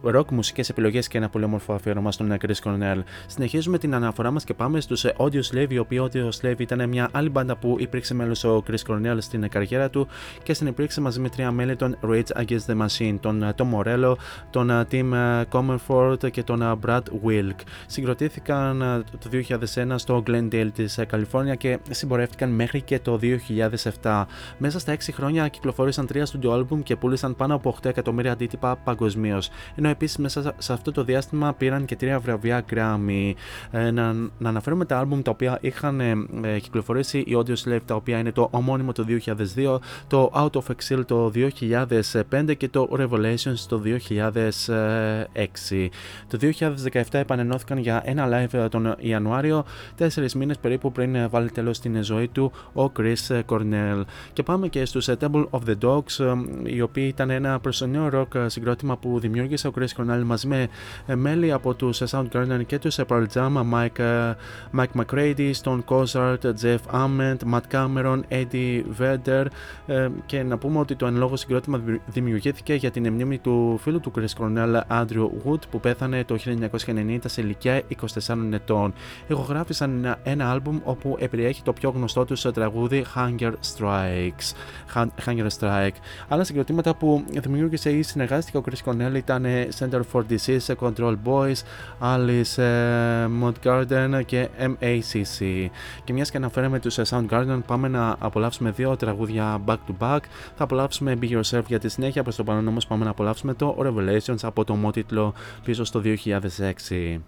rock μουσικές επιλογές και ένα πολύ όμορφο αφιέρωμα στον Chris Cornell. Συνεχίζουμε την αναφορά μας και πάμε στους ε, Audio Slave, οι οποίοι Audio Slave ήταν μια άλλη μπάντα που υπήρξε μέλος ο Chris Cornell στην καριέρα του και συνεπήρξε μαζί με τρία μέλη των Rage Against the Machine, τον ε, Tom Morello, τον ε, Tim Comerford και τον Brad Wilk. Συγκροτήθηκαν το 2001 στο Glendale της Καλιφόρνια και συμπορεύτηκαν μέχρι και το 2007. Μέσα στα 6 χρόνια κυκλοφόρησαν τρία studio album και πούλησαν πάνω από 8 εκατομμύρια αντίτυπα παγκοσμίως. Ενώ επίσης μέσα σε αυτό το διάστημα πήραν και τρία βραβεία Grammy. Ε, να, να αναφέρουμε τα άλμπουμ τα οποία είχαν ε, ε, κυκλοφορήσει η Audio Slave τα οποία είναι το ομώνυμο το 2002, το Out of Exile το 2005 και το Revelations το 2006. Το 2017 επανενώθηκαν για ένα live τον Ιανουάριο, τέσσερις μήνες περίπου πριν βάλει τέλος στην ζωή του ο Chris Cornell. Και πάμε και στους Temple of the Dogs, οι οποίοι ήταν ένα προσωρινό rock συγκρότημα που δημιούργησε ο Chris Cornell μαζί με μέλη από τους Soundgarden και τους Pearl Jam, Mike, Mike McCready, Stone Cozart, Jeff Ament, Matt Cameron, Eddie Vedder και να πούμε ότι το εν λόγω συγκρότημα δημιουργήθηκε για την μνήμη του φίλου του Chris Cornell, Andrew Wood, που πέθανε το 1990 σε ηλικία 24 ετών. Ηχογράφησαν ένα, ένα άλμπουμ όπου περιέχει το πιο γνωστό τους τραγούδι Hunger Strikes. Hunger Strike. Άλλα συγκροτήματα που δημιούργησε ή συνεργάστηκε ο Chris Cornell ήταν Center for Disease, Control Boys, Alice Mod Garden και MACC. Και μιας και αναφέραμε τους Soundgarden, πάμε να απολαύσουμε δύο τραγούδια back to back. Θα απολαύσουμε Be Yourself για τη συνέχεια, προς το παρόν όμως πάμε να απολαύσουμε το Revelations από το μότιτλο πίσω στο 2006.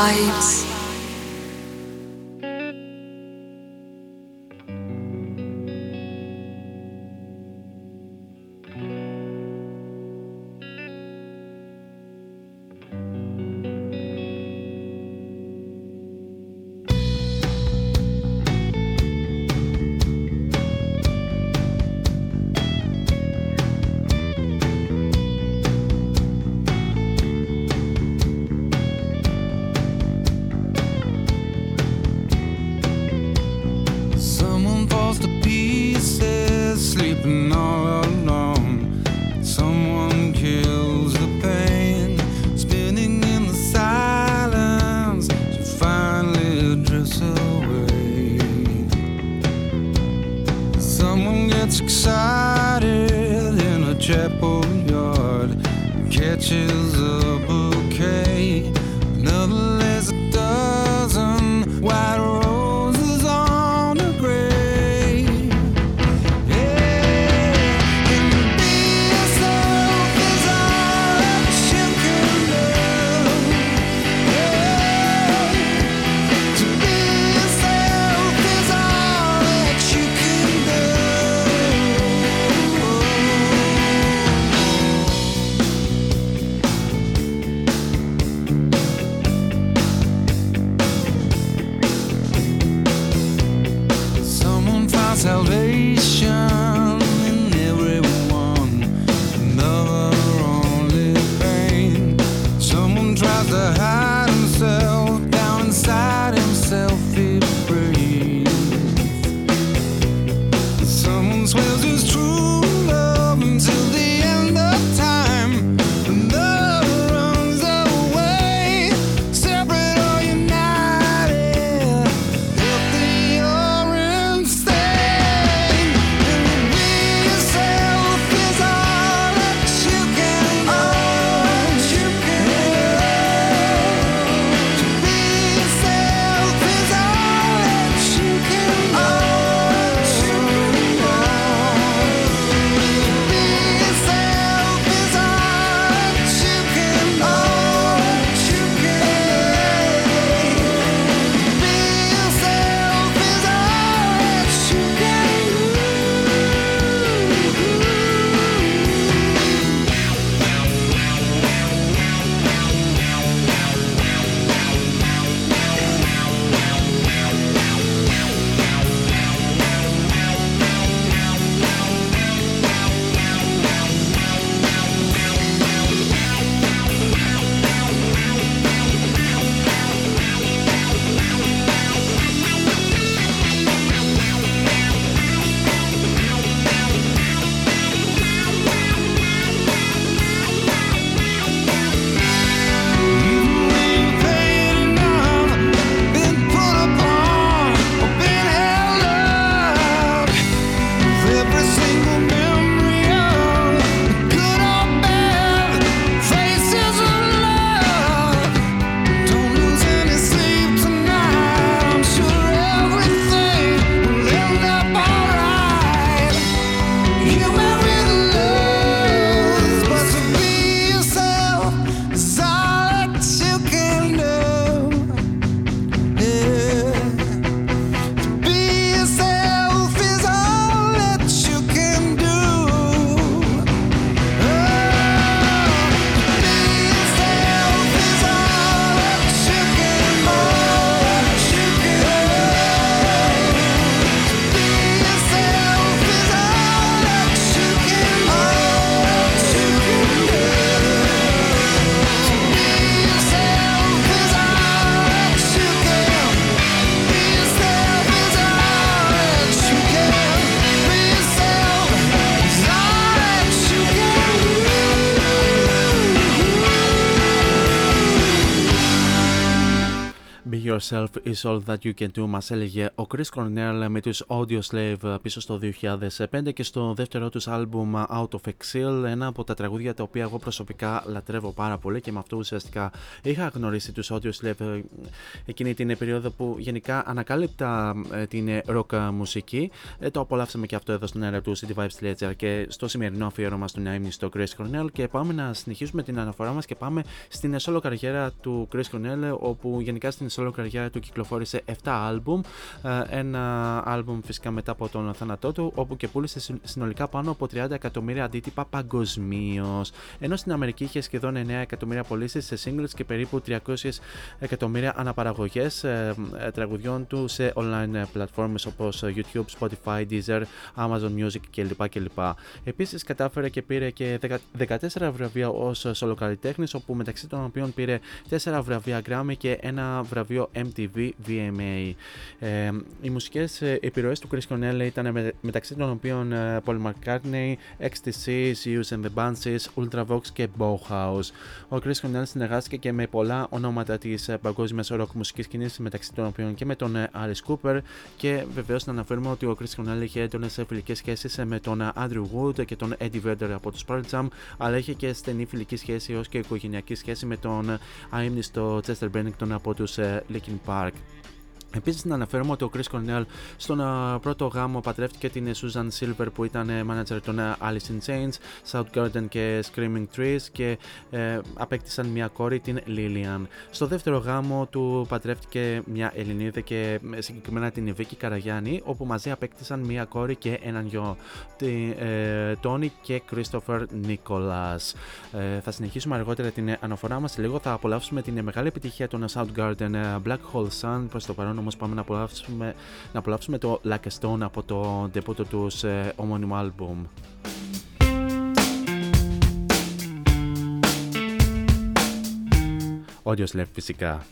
Vibes. Yourself is all that you can do, μας έλεγε ο Chris Cornell με τους Audio Slave πίσω στο 2005 και στο δεύτερο τους άλμπουμ Out of Exile, ένα από τα τραγούδια τα οποία εγώ προσωπικά λατρεύω πάρα πολύ και με αυτό ουσιαστικά είχα γνωρίσει τους Audio Slave εκείνη την περίοδο που γενικά ανακάλυπτα ε, την rock μουσική. Ε, το απολαύσαμε και αυτό εδώ στην αέρα του cityvibes.gr και στο σημερινό αφιέρωμα του Νάιμνη στο Chris Cornell και πάμε να συνεχίσουμε την αναφορά μας και πάμε στην solo καριέρα του Chris Cornell όπου γενικά στην solo καριέρα του κυκλοφόρησε 7 άλμπουμ ε, ένα άλμπουμ φυσικά μετά από τον θάνατό του όπου και πούλησε συνολικά πάνω από 30 εκατομμύρια αντίτυπα παγκοσμίως. ενώ στην Αμερική είχε σχεδόν 9 εκατομμύρια πωλήσεις σε singles και περίπου 300 εκατομμύρια αναπαραγωγές ε, ε, τραγουδιών του σε online platforms όπως YouTube, Spotify, Deezer, Amazon Music κλπ. κλπ. Επίσης κατάφερε και πήρε και 14 βραβεία ως solo καλλιτέχνης όπου μεταξύ των οποίων πήρε 4 βραβεία Grammy και ένα βραβείο MTV VMA. Ε, οι μουσικές επιρροές του Chris Cornell ήταν μεταξύ των οποίων ε, Paul McCartney, XTC, Zeus and the Banshees, Ultravox και Bauhaus. Ο Chris Cornell συνεργάστηκε και με πολλά ονόματα της ε, παγκόσμιας rock μουσικής σκηνής, μεταξύ των οποίων και με τον ε, Alice Cooper. Και βεβαίως να αναφέρουμε ότι ο Chris Cornell είχε έντονες φιλικές σχέσεις με τον Andrew Wood και τον Eddie Vedder από τους Pearl Jam, αλλά είχε και στενή φιλική σχέση ως και οικογενειακή σχέση με τον αείμνηστο Chester Bennington από τους Linkin Linkin Park. Επίσης, να αναφέρουμε ότι ο Chris Cornell στον πρώτο γάμο πατρεύτηκε την Susan Silver που ήταν manager των Alice in Chains, Soundgarden και Screaming Trees και ε, απέκτησαν μια κόρη την Lillian. Στο δεύτερο γάμο του πατρεύτηκε μια Ελληνίδα και συγκεκριμένα την Βίκη Καραγιάννη όπου μαζί απέκτησαν μια κόρη και έναν γιο, τη ε, Tony και Christopher Nicholas. Ε, θα συνεχίσουμε αργότερα την αναφορά μας λίγο, θα απολαύσουμε την μεγάλη επιτυχία των Soundgarden Black Hole Sun προς το παρόν όμως πάμε να απολαύσουμε, να απολαύσουμε το Like a Stone από το ντεπούτο τους ε, ομώνυμο άλμπουμ. Audio Slave φυσικά.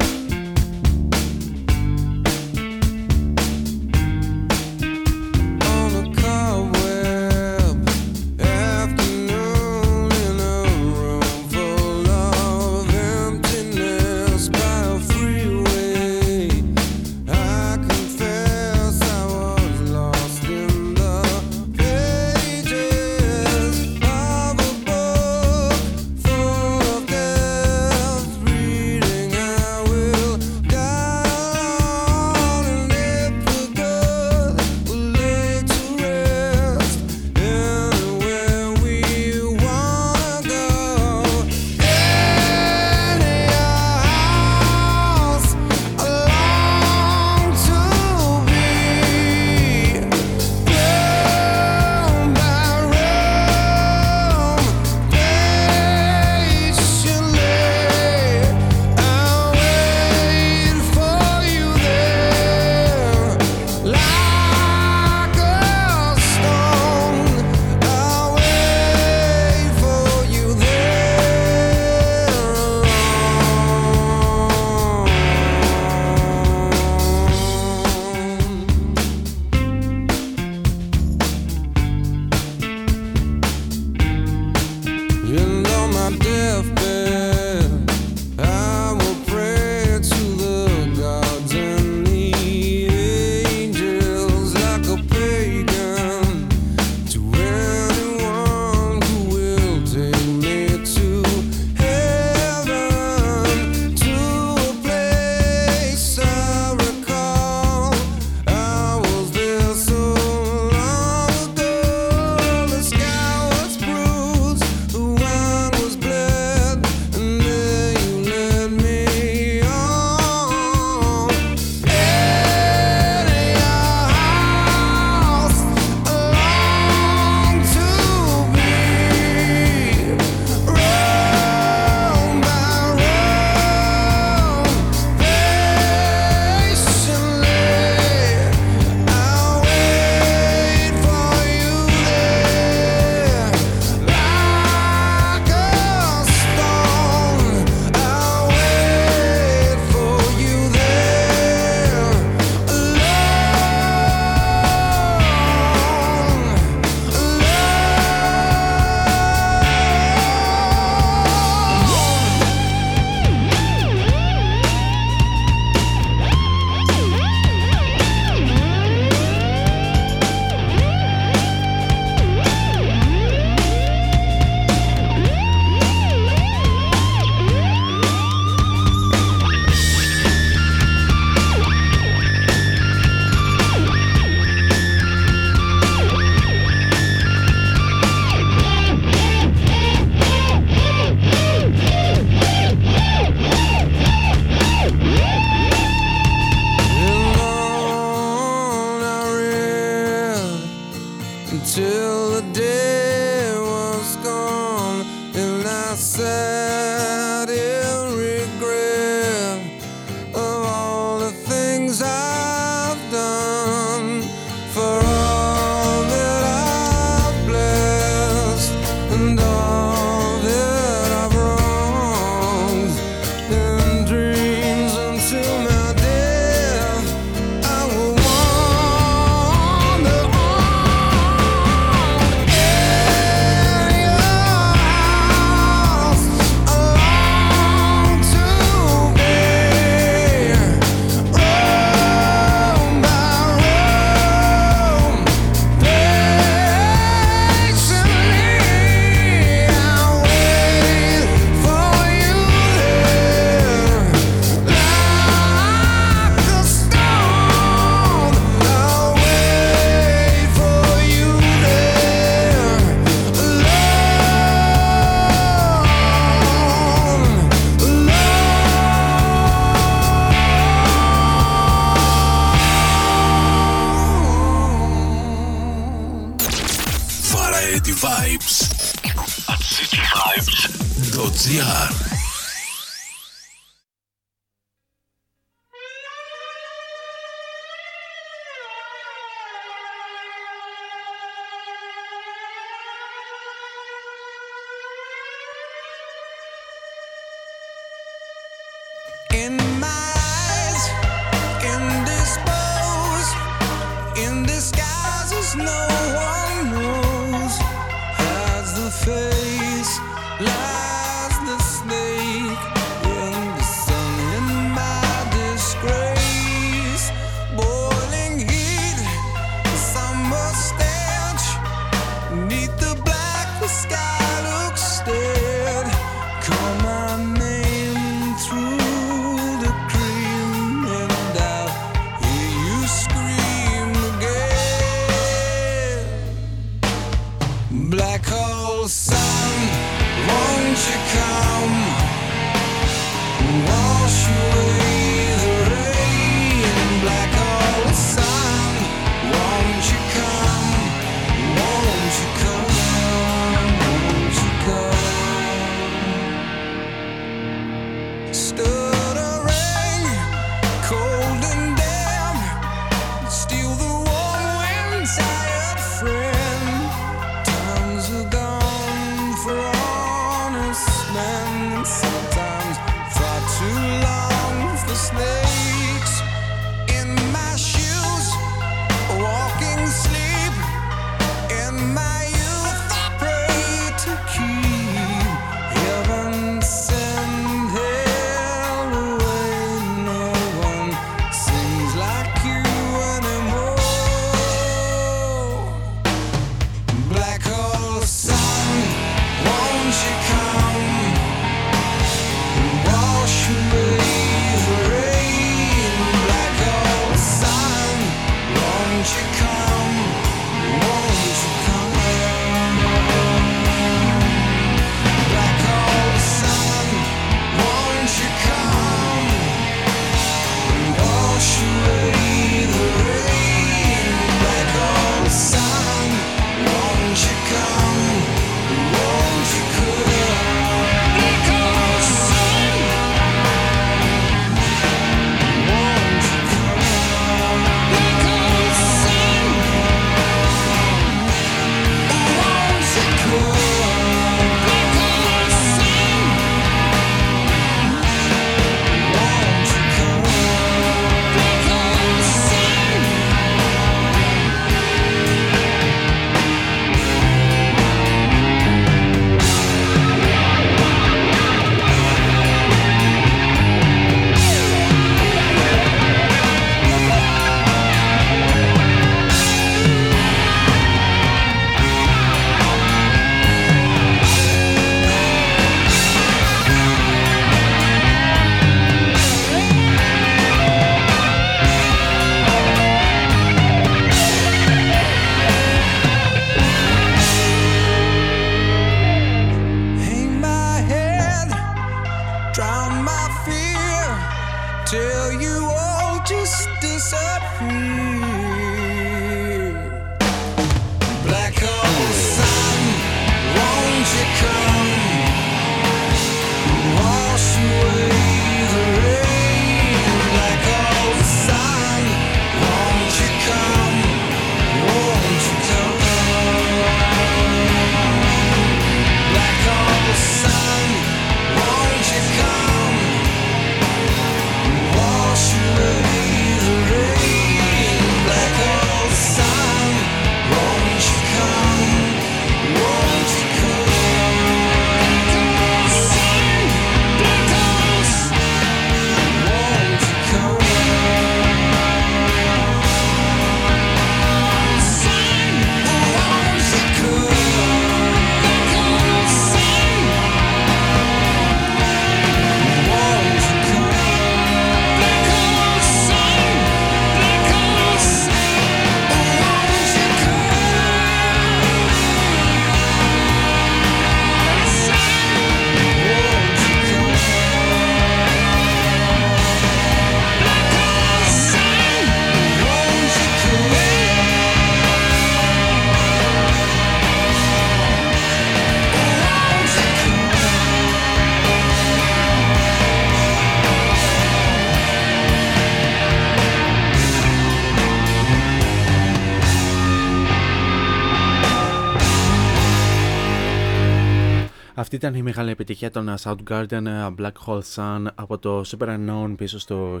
Μεγάλη επιτυχία των Soundgarden Black Hole Sun από το Super Unknown πίσω στο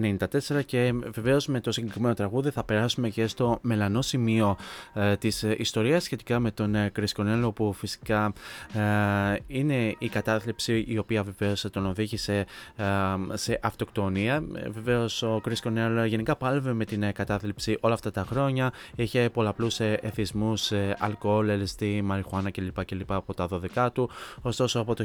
1994 και βεβαίως με το συγκεκριμένο τραγούδι θα περάσουμε και στο μελανό σημείο ε, της ιστορίας σχετικά με τον ε, Chris Cornell που φυσικά ε, είναι η κατάθλιψη η οποία βεβαίως τον οδήγησε ε, σε αυτοκτονία. Βεβαίως ο Chris Cornell γενικά πάλευε με την κατάθλιψη όλα αυτά τα χρόνια, είχε πολλαπλούς εθισμούς, αλκοόλ, LSD, μαριχουάνα κλπ. κλπ από τα 12 του. Ωστόσο, από το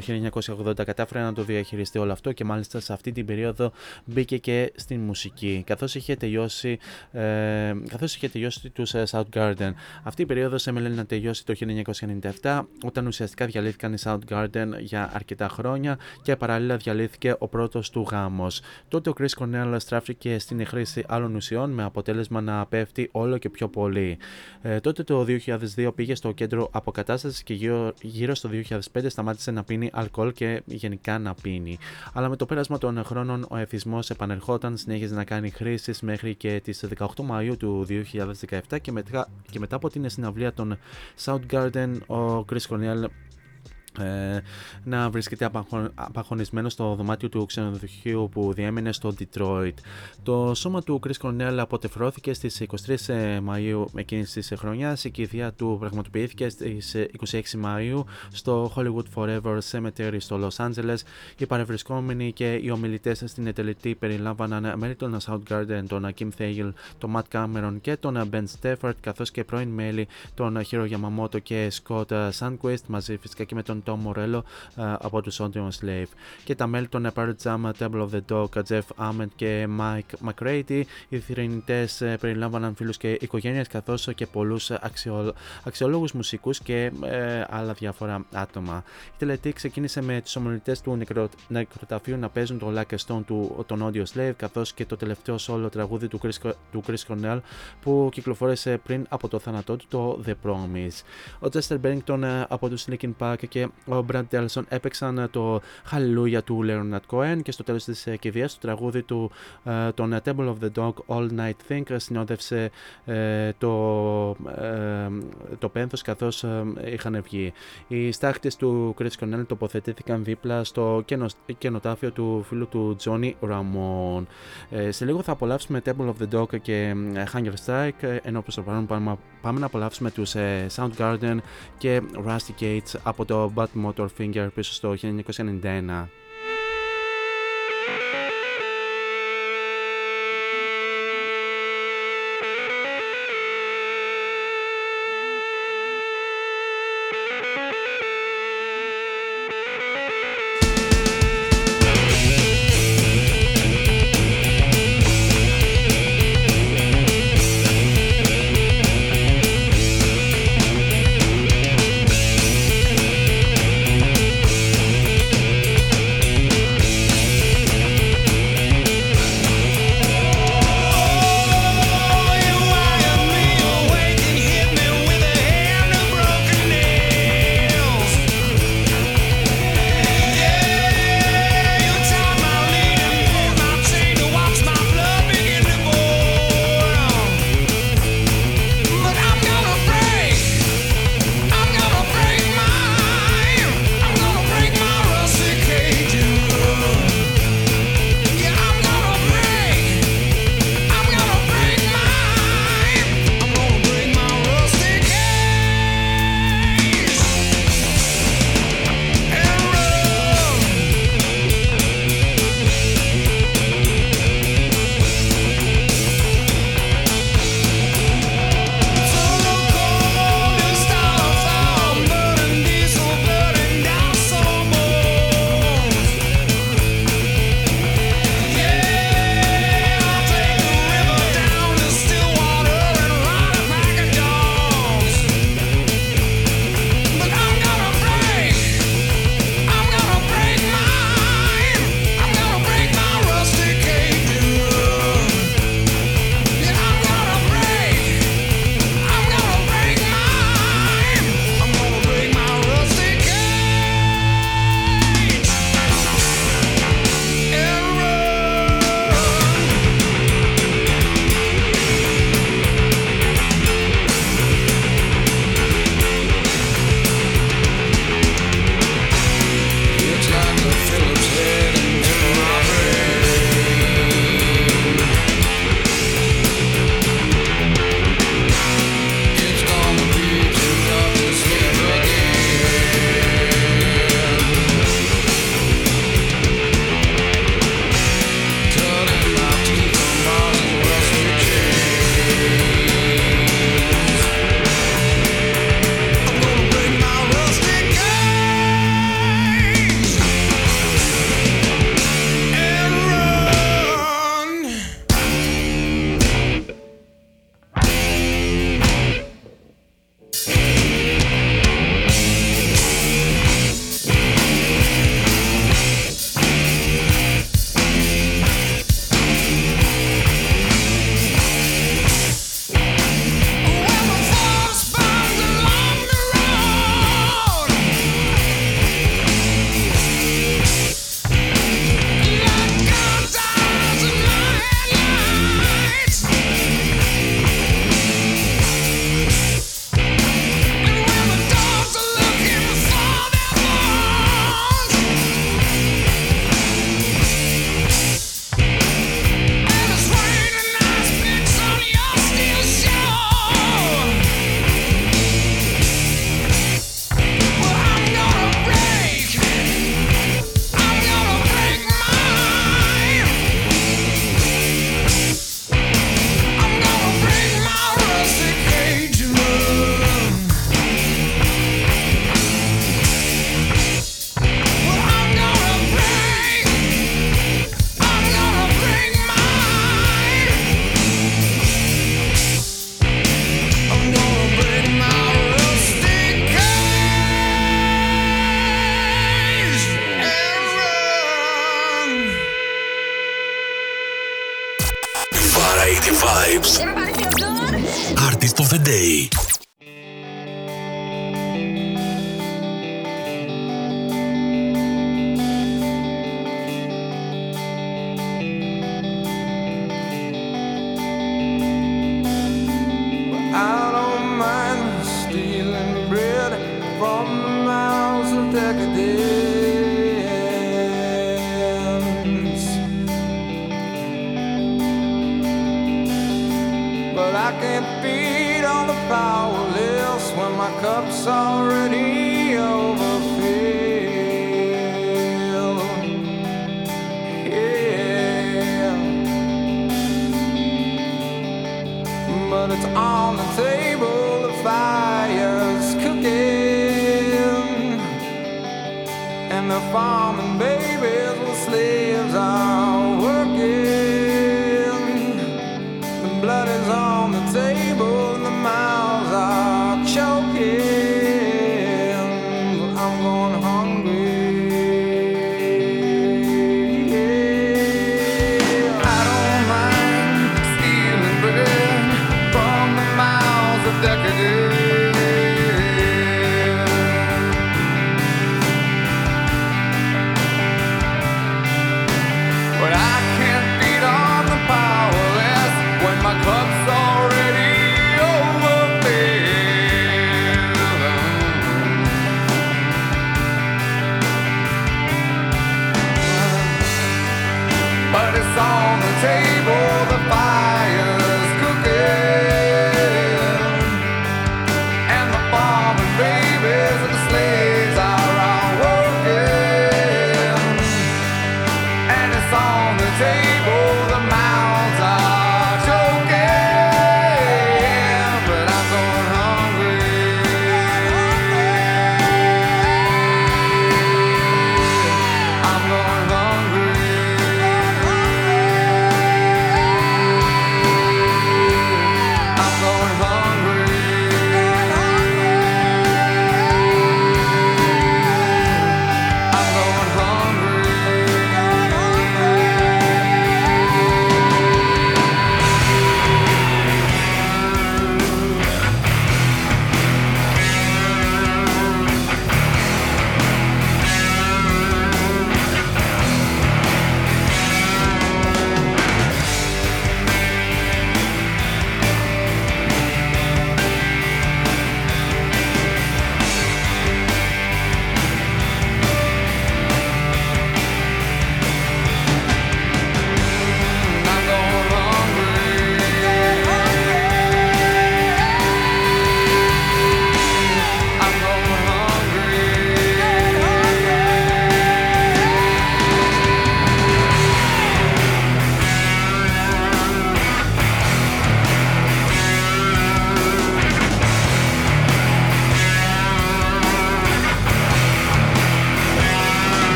1980 κατάφερε να το διαχειριστεί όλο αυτό και μάλιστα σε αυτή την περίοδο μπήκε και στην μουσική. Καθώς είχε τελειώσει, ε, καθώς είχε τελειώσει τους ε, Soundgarden. Αυτή η περίοδος έμελε να τελειώσει το 1997, όταν ουσιαστικά διαλύθηκαν οι Soundgarden για αρκετά χρόνια και παράλληλα διαλύθηκε ο πρώτος του γάμος. Τότε ο Chris Cornell στράφηκε στην χρήση άλλων ουσιών με αποτέλεσμα να πέφτει όλο και πιο πολύ. Ε, τότε το 2002 πήγε στο κέντρο αποκατάστασης και γύρω, γύρω στο 2005 σταμάτησε να πίνει αλκοόλ και γενικά να πίνει. Αλλά με το πέρασμα των χρόνων ο εθισμός επανερχόταν, συνέχιζε να κάνει χρήσεις μέχρι και τις 18 Μαου του 2017 και μετά, και μετά από την συναυλία των Soundgarden ο Chris Cornell ε, να βρίσκεται απαγχωνισμένο στο δωμάτιο του ξενοδοχείου που διέμενε στο Detroit. Το σώμα του Chris Cornell αποτεφρώθηκε στις 23 ε, Μαΐου εκείνης της χρονιάς. Η κηδεία του πραγματοποιήθηκε στις 26 ε, Μαΐου στο Hollywood Forever Cemetery στο Los Angeles. Οι παρευρισκόμενοι και οι ομιλητές στην ετελετή περιλάμβαναν μέλη των Soundgarden, τον Kim Thayil, τον Matt Cameron και τον Ben Stafford καθώς και πρώην μέλη των Hiro Yamamoto και Scott Sandquist μαζί φυσικά και με τον Tom Morello από τους Audion Slave και τα μέλη των Pearl Jam, Temple of the Dog, Jeff Ament και Mike McCready. Οι θηρηνητέ περιλάμβαναν φίλους και οικογένειες καθώς και πολλούς αξιο... αξιολόγους μουσικούς και ε, άλλα διάφορα άτομα. Η τελετή ξεκίνησε με τους ομιλητές του νεκρο... νεκροταφείου να παίζουν το Like Stone του τον Audio Slave καθώς και το τελευταίο solo τραγούδι του Chris, του Chris Cornell που κυκλοφόρησε πριν από το θάνατό του το The Promise. Ο Chester Bennington από τους Linkin Park και ο Brad Delson έπαιξαν το Hallelujah του Leonard Cohen και στο τέλος της κηδείας το τραγούδι του ε, τον Temple of the Dog All Night Think συνόδευσε ε, το, ε, το πένθος καθώς είχαν βγει. Οι στάχτες του Chris Cornell τοποθετήθηκαν δίπλα στο καινοτάφιο του φίλου του Johnny Ramone. σε λίγο θα απολαύσουμε Temple of the Dog και Hunger Strike ενώ προς το παρόν πάμε, πάμε να απολαύσουμε τους Soundgarden και Rusty Gates από το Bad Motorfinger πίσω στο 1991.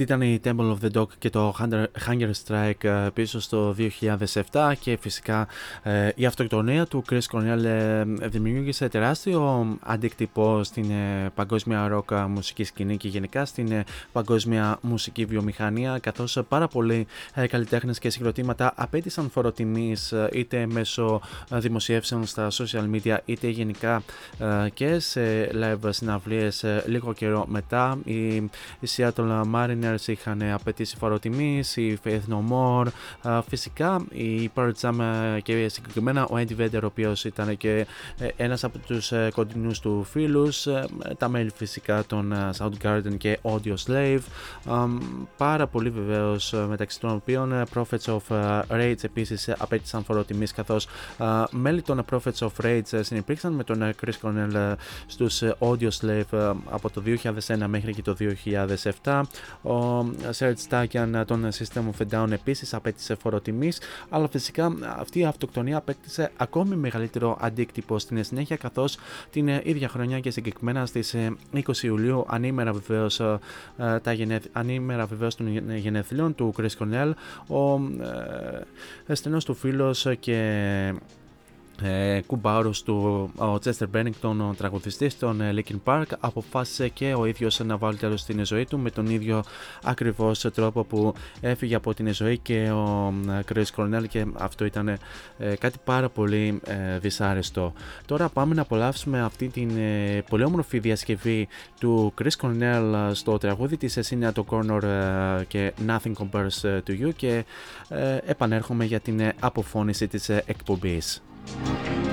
Αυτή ήταν η Temple of the Dog και το Hunger- Hunger Strike ε, πίσω στο 2007 και φυσικά ε, η αυτοκτονία του Chris Cornell ε, δημιούργησε τεράστιο αντίκτυπο στην ε, παγκόσμια ροκ μουσική σκηνή και γενικά στην ε, παγκόσμια μουσική βιομηχανία καθώς πάρα πολλοί ε, καλλιτέχνες και συγκροτήματα απέτησαν φοροτιμής ε, είτε μέσω ε, δημοσιεύσεων στα social media είτε γενικά ε, και σε live συναυλίες ε, λίγο καιρό μετά. Οι, οι Seattle Mariners είχαν απαιτήσει φοροτιμής, η Faith No More, ε, φυσικά η Pearl Jam ε, και συγκεκριμένα ο Eddie Vedder ο οποίος ήταν και ε, ένας από τους ε, κοντινούς του φίλους, ε, τα μέλη φυσικά των ε, Soundgarden και Audio Slave, ε, πάρα πολύ βεβαίως ε, μεταξύ των οποίων ε, Prophets of ε, Rage επίσης ε, απέτησαν φοροτιμής καθώς ε, μέλη των Prophets of Rage ε, συνυπήρξαν με τον ε, Chris Cornell ε, στους ε, Audio Slave ε, από το 2001 μέχρι και το 2007. Ο Serge Στάκιαν των System of a Down επίσης απέτησε φοροτιμή, αλλά φυσικά αυτή η αυτοκτονία απέκτησε ακόμη μεγαλύτερο αντίκτυπο στην συνέχεια, καθώς την ίδια χρονιά και συγκεκριμένα στις 20 Ιουλίου, ανήμερα βεβαίως τα γενεθ... ανήμερα βεβαίως των γενεθλίων του Chris Cornell, ο ε, στενός του φίλος και ε, κουμπάρος του ο Chester Bennington, ο τραγουδιστής των ε, Linkin Park, αποφάσισε και ο ίδιος να βάλει τέλος στην ζωή του με τον ίδιο ακριβώς τρόπο που έφυγε από την ζωή και ο ε, Chris Cornell και αυτό ήταν ε, κάτι πάρα πολύ ε, δυσάρεστο. Τώρα πάμε να απολαύσουμε αυτή την ε, πολύ όμορφη διασκευή του Chris Cornell στο τραγούδι της Εσύνια το Corner και Nothing Compares to You και επανέρχομαι για την αποφώνηση της εκπομπής. Thank you.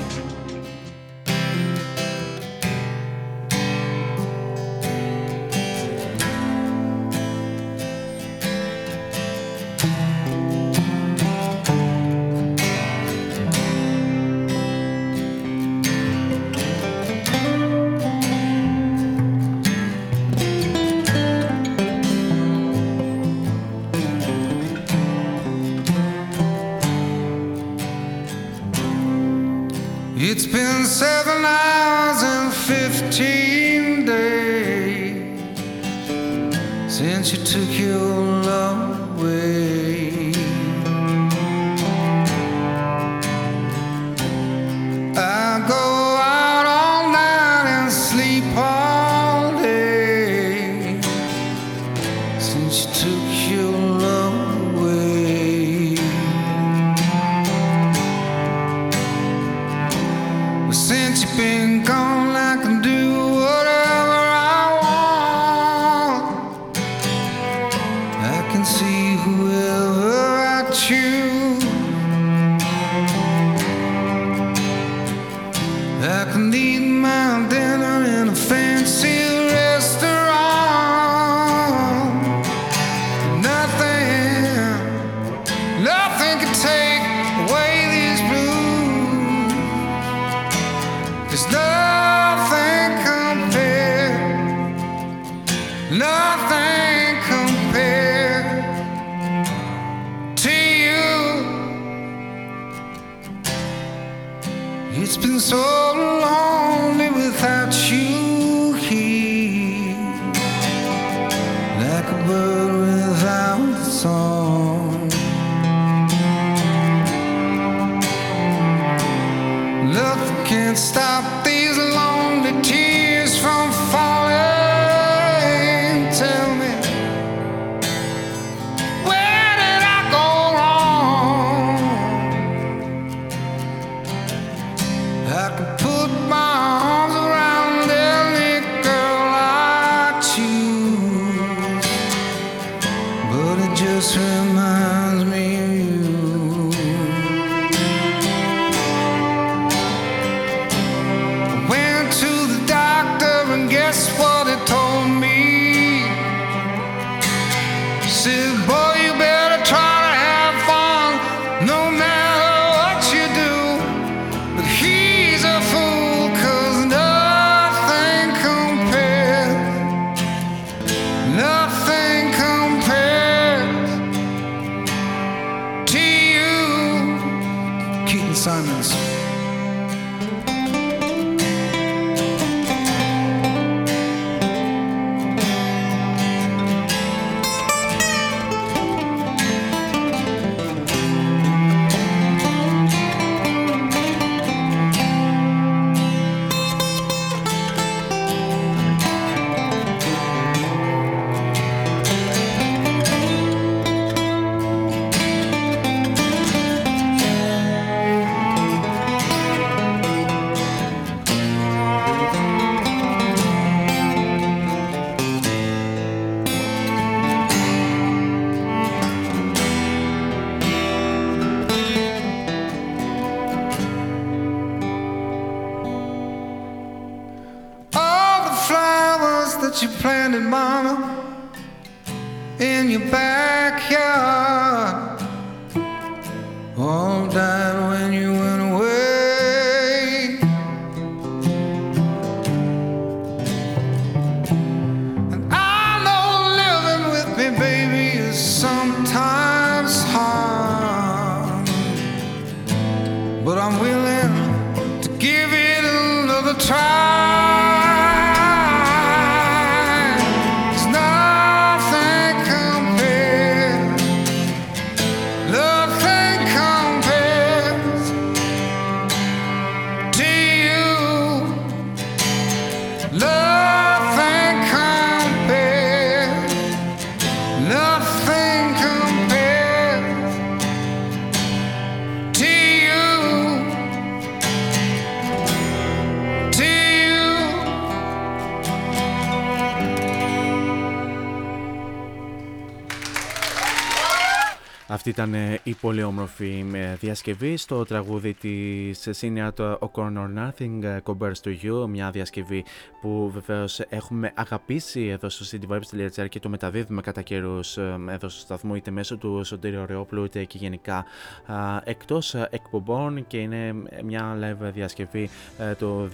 Αυτή ήταν ε, η πολύ όμορφη ε, διασκευή στο τραγούδι της Senior O'Connor Nothing ε, Compares to You, μια διασκευή που βεβαίως έχουμε αγαπήσει εδώ στο cityvibes.gr και το μεταδίδουμε κατά καιρούς ε, εδώ στο σταθμό είτε μέσω του Σωτήριου Ωρεόπλου είτε και γενικά α, εκτός ε, εκπομπών. Και είναι μια live διασκευή ε, το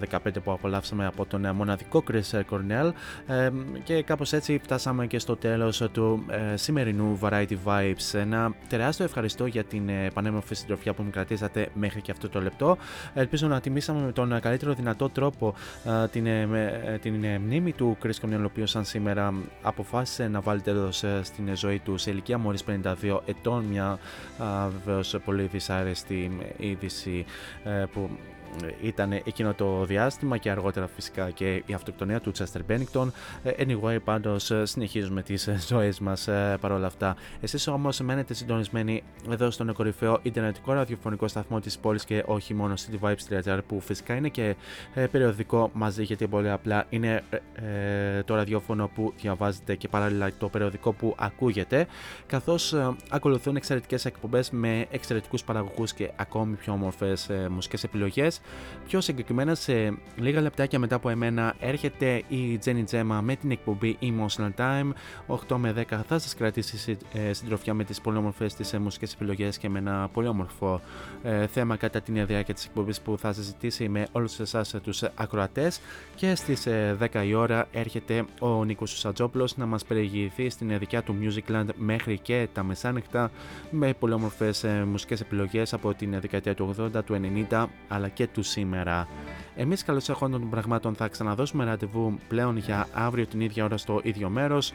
2015 που απολαύσαμε από τον ε, μοναδικό Chris Cornell. Ε, και κάπως έτσι φτάσαμε και στο τέλος του ε, σημερινού Variety Vibes. Ένα τεράστιο ευχαριστώ για την ε, πανέμορφη συντροφιά που μου κρατήσατε μέχρι και αυτό το λεπτό. Ελπίζω να τιμήσαμε με τον ε, καλύτερο δυνατό τρόπο ε, την, ε, με- ε, την ε, μνήμη του Chris Cornell, ο οποίος σαν σήμερα αποφάσισε να βάλει τέλος ε, στην ζωή του σε ηλικία μόλις 52 ετών. Μια α, βεβαίως πολύ δυσάρεστη είδηση ε, που ήταν εκείνο το διάστημα και αργότερα φυσικά και η αυτοκτονία του Chester Bennington. Ε, Anyway, πάντως ε, συνεχίζουμε τις ε, ζωές μας ε, παρόλα αυτά. Εσείς όμως μένετε συντονισμένοι εδώ στον κορυφαίο ιντερνετικό ραδιοφωνικό σταθμό της πόλης και όχι μόνο cityvibes.gr που φυσικά είναι και ε, περιοδικό μαζί γιατί πολύ απλά είναι ε, ε, το ραδιόφωνο που διαβάζετε και παράλληλα το περιοδικό που ακούγεται καθώς ε, ακολουθούν εξαιρετικές εκπομπές με εξαιρετικούς παραγωγούς και ακόμη πιο όμορφες ε, μουσικές επιλογές. Πιο συγκεκριμένα σε λίγα λεπτάκια μετά από εμένα έρχεται η Jenny Gemma με την εκπομπή Emotional Time. 8 με 10 θα σας κρατήσει συ- ε, συντροφιά με τις πολύ όμορφες της ε, μουσικές επιλογές και με ένα πολύ όμορφο ε, θέμα κατά την διάρκεια της εκπομπής που θα συζητήσει με όλους εσάς ε, τους ε, ακροατές. Και στις ε, 10 η ώρα έρχεται ο Νίκος Σουσατζόπουλος να μας περιηγηθεί στην ε, δικιά του Musicland μέχρι και τα μεσάνυχτα με πολύ όμορφες ε, μουσικές επιλογές από την ε, δεκαετία του 80, του 90 αλλά και του σήμερα. Εμείς καλώς έχοντας των πραγμάτων θα ξαναδώσουμε ραντεβού πλέον για αύριο την ίδια ώρα στο ίδιο μέρος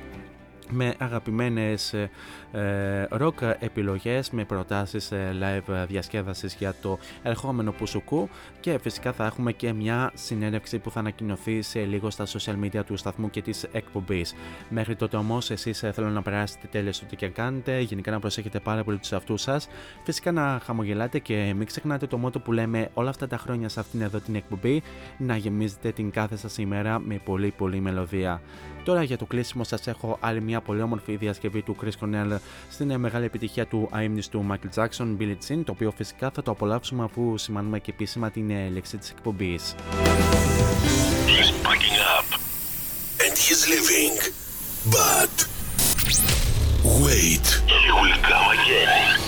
με αγαπημένες ε, ε, rock επιλογές, με προτάσεις ε, live διασκέδασης για το ερχόμενο Πουσουκού και φυσικά θα έχουμε και μια συνέντευξη που θα ανακοινωθεί σε λίγο στα social media του σταθμού και της εκπομπής. Μέχρι τότε όμως εσείς ε, θέλω να περάσετε τέλεια στο τι και κάνετε, γενικά να προσέχετε πάρα πολύ τους αυτούς σας, φυσικά να χαμογελάτε και μην ξεχνάτε το μότο που λέμε όλα αυτά τα χρόνια σε αυτήν εδώ την εκπομπή, να γεμίζετε την κάθε σας ημέρα με πολύ πολύ μελωδία. Τώρα για το κλείσιμο σας έχω άλλη μια πολύ όμορφη διασκευή του Chris Cornell στην ε, μεγάλη επιτυχία του αείμνης του Michael Jackson, Billie Jean, το οποίο φυσικά θα το απολαύσουμε αφού σημάνουμε και επίσημα την ε, λέξη της εκπομπής. He's packing up and he's leaving. But wait. He will come again.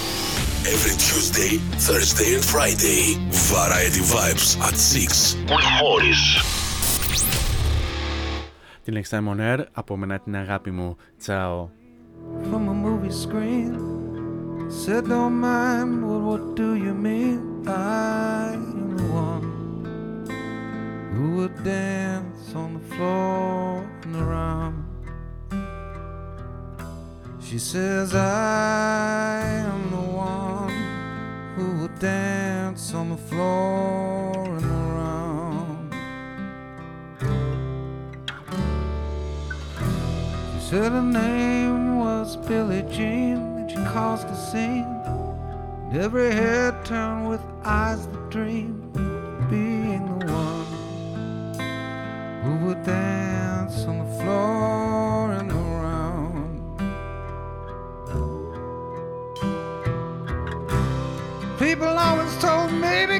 Every Tuesday, Thursday, and Friday, Variety Vibes at 6 with Morris. Την Next Time on Air, από μένα την αγάπη μου. Τσάω. from a movie screen. Said, Don't mind, but what do you mean? I am the one who would dance on the floor and around. She says, I am the one who would dance on the floor said her name was Billie Jean, and she caused a scene. And every head turned with eyes that dream, being the one who would dance on the floor and around. People always told me, be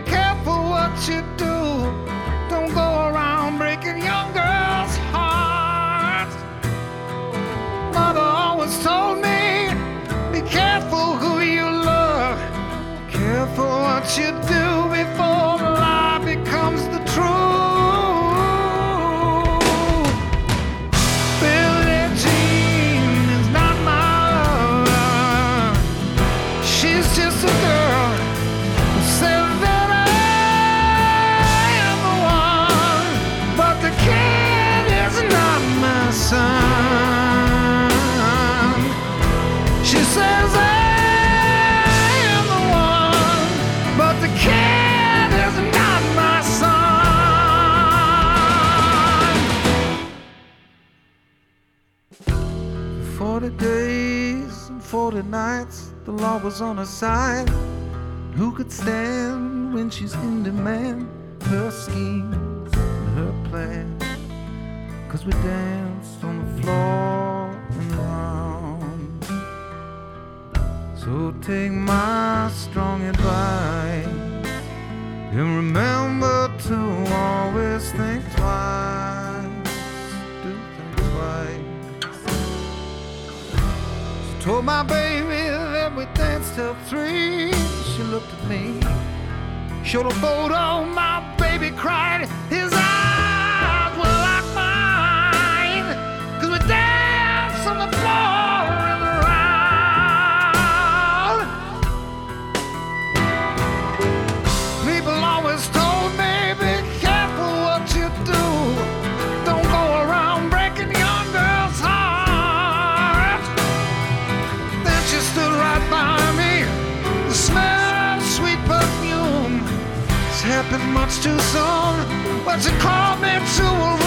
you do forty nights, the law was on her side. Who could stand when she's in demand? Her schemes and her plans. Cause we danced on the floor and around. So take my strong advice and remember to always think twice. Told my baby that we danced till three. She looked at me, showed a photo. My baby cried. His But she called me to a